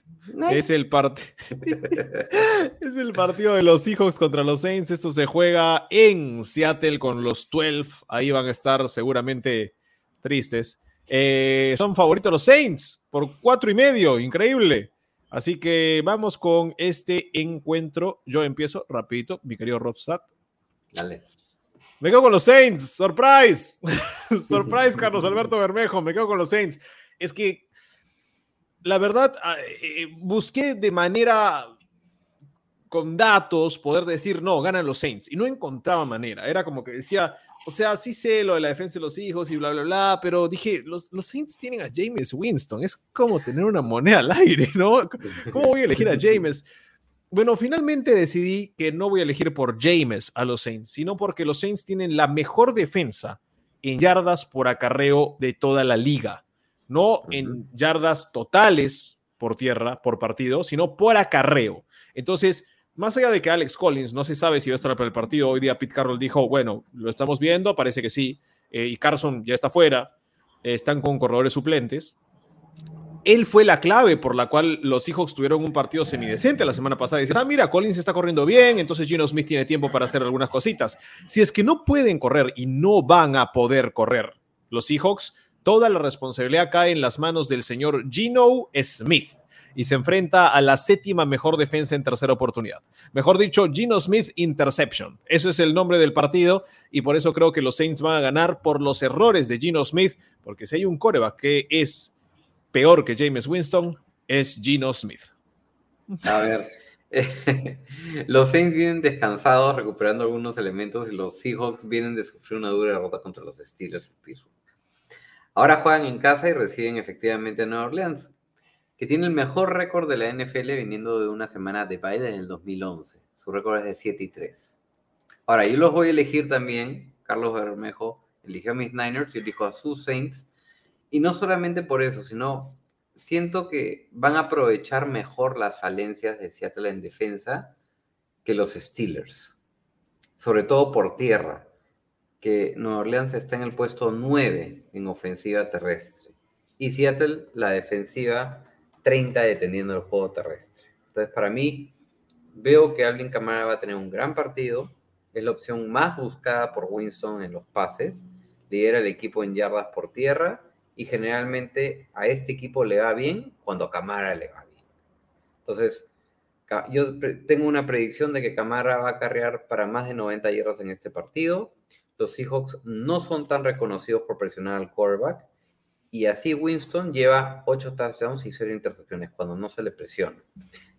Es el, part- es el partido de los Seahawks contra los Saints. Esto se juega en Seattle con los 12. Ahí van a estar seguramente tristes. Eh, son favoritos los Saints por cuatro y medio. Increíble. Así que vamos con este encuentro. Yo empiezo rapidito, mi querido Rodstad. Dale. Me quedo con los Saints. Surprise. Surprise, Carlos Alberto Bermejo. Me quedo con los Saints. Es que, la verdad, ah, eh, busqué de manera con datos poder decir, no, ganan los Saints. Y no encontraba manera. Era como que decía, o sea, sí sé lo de la defensa de los hijos y bla, bla, bla, pero dije, los, los Saints tienen a James Winston. Es como tener una moneda al aire, ¿no? ¿Cómo voy a elegir a James? Bueno, finalmente decidí que no voy a elegir por James a los Saints, sino porque los Saints tienen la mejor defensa en yardas por acarreo de toda la liga. No en yardas totales por tierra, por partido, sino por acarreo. Entonces, más allá de que Alex Collins no se sabe si va a estar para el partido, hoy día Pete Carroll dijo, bueno, lo estamos viendo, parece que sí, eh, y Carson ya está fuera, eh, están con corredores suplentes. Él fue la clave por la cual los Seahawks tuvieron un partido semidecente la semana pasada. Dices, ah, mira, Collins está corriendo bien, entonces Gino Smith tiene tiempo para hacer algunas cositas. Si es que no pueden correr y no van a poder correr los Seahawks, toda la responsabilidad cae en las manos del señor Gino Smith y se enfrenta a la séptima mejor defensa en tercera oportunidad. Mejor dicho, Gino Smith Interception. Eso es el nombre del partido y por eso creo que los Saints van a ganar por los errores de Gino Smith, porque si hay un coreback que es peor que James Winston, es Gino Smith. A ver, los Saints vienen descansados, recuperando algunos elementos, y los Seahawks vienen de sufrir una dura derrota contra los Steelers en Pittsburgh. Ahora juegan en casa y reciben efectivamente a Nueva Orleans, que tiene el mejor récord de la NFL viniendo de una semana de baile en el 2011. Su récord es de 7 y 3. Ahora, yo los voy a elegir también. Carlos Bermejo eligió a mis Niners y elijo a sus Saints. Y no solamente por eso, sino siento que van a aprovechar mejor las falencias de Seattle en defensa que los Steelers. Sobre todo por tierra, que Nueva Orleans está en el puesto 9 en ofensiva terrestre. Y Seattle, la defensiva 30 deteniendo el juego terrestre. Entonces, para mí, veo que Alvin Kamara va a tener un gran partido. Es la opción más buscada por Winston en los pases. Lidera el equipo en yardas por tierra y generalmente a este equipo le va bien cuando a Camara le va bien. Entonces, yo tengo una predicción de que Camara va a carrear para más de 90 yardas en este partido. Los Seahawks no son tan reconocidos por presionar al quarterback y así Winston lleva 8 touchdowns y 0 intercepciones cuando no se le presiona.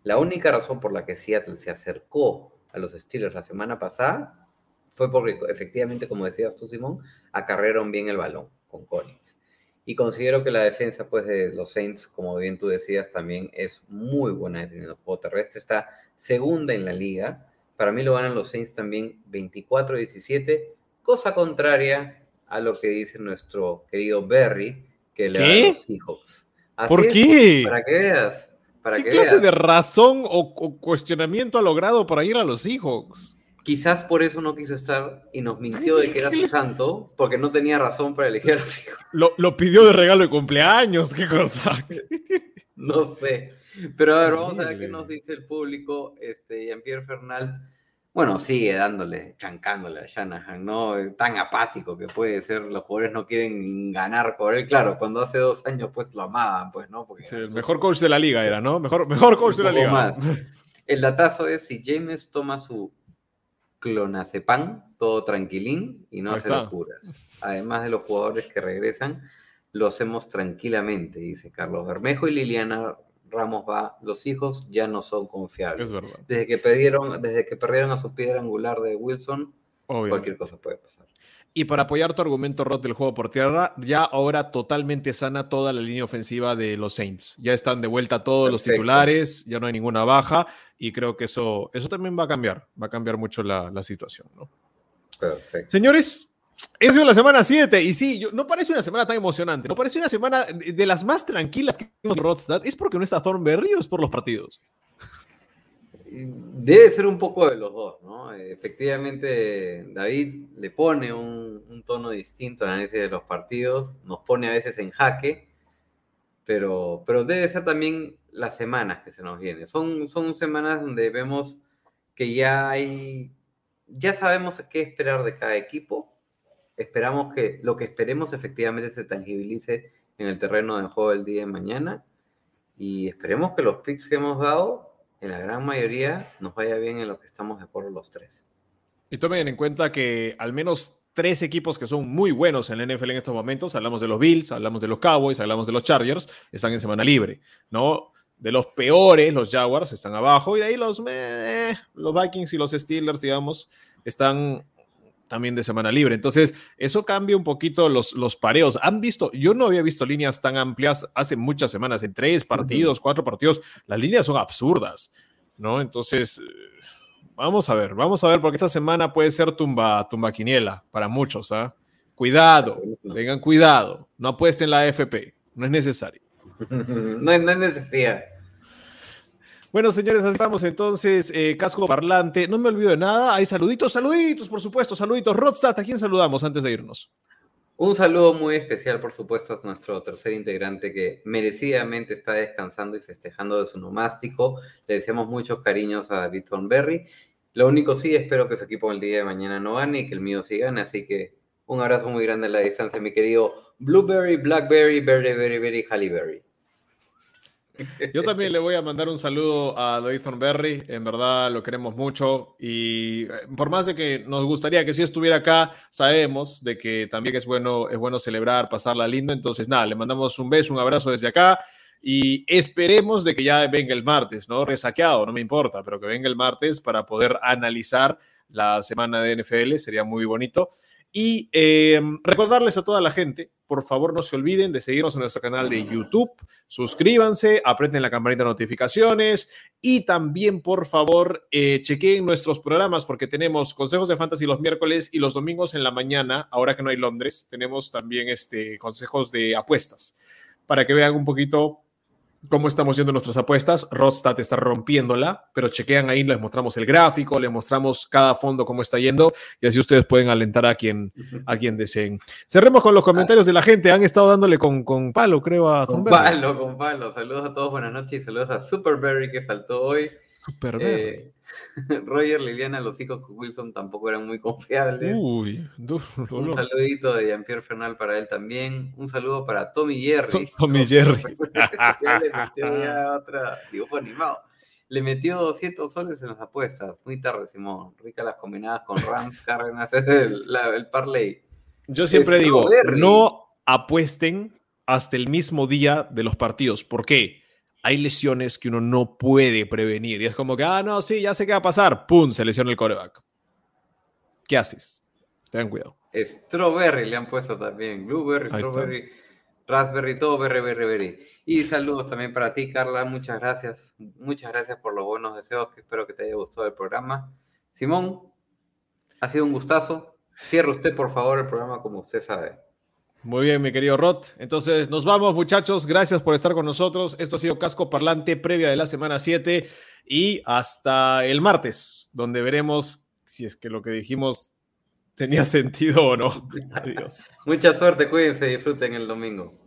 La única razón por la que Seattle se acercó a los Steelers la semana pasada fue porque efectivamente, como decías tú, Simón, acarrearon bien el balón con Collins. Y considero que la defensa pues, de los Saints, como bien tú decías, también es muy buena deteniendo el juego terrestre. Está segunda en la liga. Para mí lo ganan los Saints también 24-17, cosa contraria a lo que dice nuestro querido Berry, que le da ¿Qué? a los Seahawks. Así ¿Por es, qué? Para que veas. Para ¿Qué que clase veas. de razón o, o cuestionamiento ha logrado para ir a los Seahawks? Quizás por eso no quiso estar y nos mintió de que era su santo, porque no tenía razón para elegir a los Seahawks. Lo, lo pidió de regalo de cumpleaños, qué cosa. No sé. Pero a ver, vamos a ver qué nos dice el público. Este, Jean-Pierre Fernal, bueno, sigue dándole, chancándole a Shanahan, ¿no? Tan apático que puede ser, los jugadores no quieren ganar por él. Claro, cuando hace dos años, pues lo amaban, pues, ¿no? Porque Sí, el mejor coach de la liga era, ¿no? Mejor, mejor coach de la liga. más. El datazo es si James toma su clonazepam, todo tranquilín y no Ahí hace está. locuras. Además de los jugadores que regresan, lo hacemos tranquilamente, dice Carlos Bermejo y Liliana Ramos va, los hijos ya no son confiables. Es verdad. Desde que perdieron, desde que perdieron a su piedra angular de Wilson, Obviamente. cualquier cosa puede pasar. Y para apoyar tu argumento, Rod, del juego por tierra, ya ahora totalmente sana toda la línea ofensiva de los Saints. Ya están de vuelta todos los titulares, ya no hay ninguna baja y creo que eso, eso también va a cambiar, va a cambiar mucho la, la situación. ¿no? Perfecto. Señores, es la semana 7 y sí, yo- no parece una semana tan emocionante, no parece una semana de, las más tranquilas que hemos Rodstad. ¿Es porque no está Thornberry o es por los partidos? Debe ser un poco de los dos. Efectivamente, David le pone un, un tono distinto al análisis de los partidos, nos pone a veces en jaque, pero, pero debe ser también las semanas que se nos vienen. Son, son semanas donde vemos que ya hay, ya sabemos qué esperar de cada equipo, esperamos que lo que esperemos efectivamente se tangibilice en el terreno del juego del día de mañana y esperemos que los picks que hemos dado en la gran mayoría nos vaya bien en lo que estamos de acuerdo los tres. Y tomen en cuenta que al menos tres equipos que son muy buenos en la NFL en estos momentos, hablamos de los Bills, hablamos de los Cowboys, hablamos de los Chargers, están en semana libre, ¿no? De los peores, los Jaguars están abajo y de ahí los, meh, los Vikings y los Steelers, digamos, están también de semana libre. Entonces, eso cambia un poquito los, los pareos. Han visto, yo no había visto líneas tan amplias hace muchas semanas, en tres partidos, cuatro partidos, las líneas son absurdas, ¿no? Entonces, eh, vamos a ver, vamos a ver, porque esta semana puede ser tumba, tumba quiniela para muchos, ¿ah? Cuidado, tengan cuidado, no apuesten la AFP, no es necesario. no, no hay necesidad. Bueno, señores, así estamos entonces. eh, casco parlante. No me olvido de nada. Hay saluditos, saluditos, por supuesto. Saluditos. Rodstad, ¿a quién saludamos antes de irnos? Un saludo muy especial, por supuesto, a nuestro tercer integrante que merecidamente está descansando y festejando de su nomástico. Le deseamos muchos cariños a David Thornberry. Lo único sí, espero que su equipo el día de mañana no gane y que el mío sí gane. Así que un abrazo muy grande a la distancia, mi querido Blueberry, Blackberry, Berry, Berry, Berry, Halliberry. Yo también le voy a mandar un saludo a David Thornberry. En verdad lo queremos mucho. Y eh, por más de que nos gustaría que si estuviera acá, sabemos de que también es bueno, es bueno celebrar, pasarla lindo. Entonces, nada, le mandamos un beso, un abrazo desde acá. Y esperemos de que ya venga el martes, ¿no? Resaqueado, no me importa, pero que venga el martes para poder analizar la semana de NFL. Sería muy bonito. Y eh, recordarles a toda la gente, por favor no se olviden de seguirnos en nuestro canal de YouTube, suscríbanse, aprieten la campanita de notificaciones y también, por favor, eh, chequeen nuestros programas porque tenemos consejos de fantasy los miércoles y los domingos en la mañana, ahora que no hay Londres, tenemos también este, consejos de apuestas para que vean un poquito cómo estamos yendo nuestras apuestas. Rodstad está rompiéndola, pero chequean ahí, les mostramos el gráfico, les mostramos cada fondo cómo está yendo y así ustedes pueden alentar a quien, a quien deseen. Cerremos con los comentarios de la gente. Han estado dándole con, con palo, creo, a Con palo, con palo. Saludos a todos, buenas noches y saludos a Superberry que faltó hoy. Super Eh, Roger, Liliana, los hijos con Wilson tampoco eran muy confiables. Uy, du- Un dolor. saludito de Jean-Pierre Fernal para él también. Un saludo para Tommy Jerry. Tommy Jerry. Le metió ya otra dibujo animado. Le metió 200 soles en las apuestas. Muy tarde, Simón. Rica las combinadas con Rams, Cárdenas, es el, la- el parlay. Yo siempre digo, no apuesten hasta el mismo día de los partidos. ¿Por qué? Hay lesiones que uno no puede prevenir. Y es como que, ah, no, sí, ya sé qué va a pasar. ¡Pum! Se lesiona el coreback. ¿Qué haces? Tengan cuidado. Strawberry le han puesto también. Blueberry, Ahí está. strawberry, raspberry, todo berry, berry, berry. Y saludos también para ti, Carla. Muchas gracias. Muchas gracias por los buenos deseos. Que espero que te haya gustado el programa. Simón, ha sido un gustazo. Cierre usted, por favor, el programa como usted sabe. Muy bien, mi querido Rod. Entonces, nos vamos, muchachos. Gracias por estar con nosotros. Esto ha sido Casco Parlante previa de la semana 7 y hasta el martes, donde veremos si es que lo que dijimos tenía sentido o no. Adiós. Mucha suerte, cuídense, disfruten el domingo.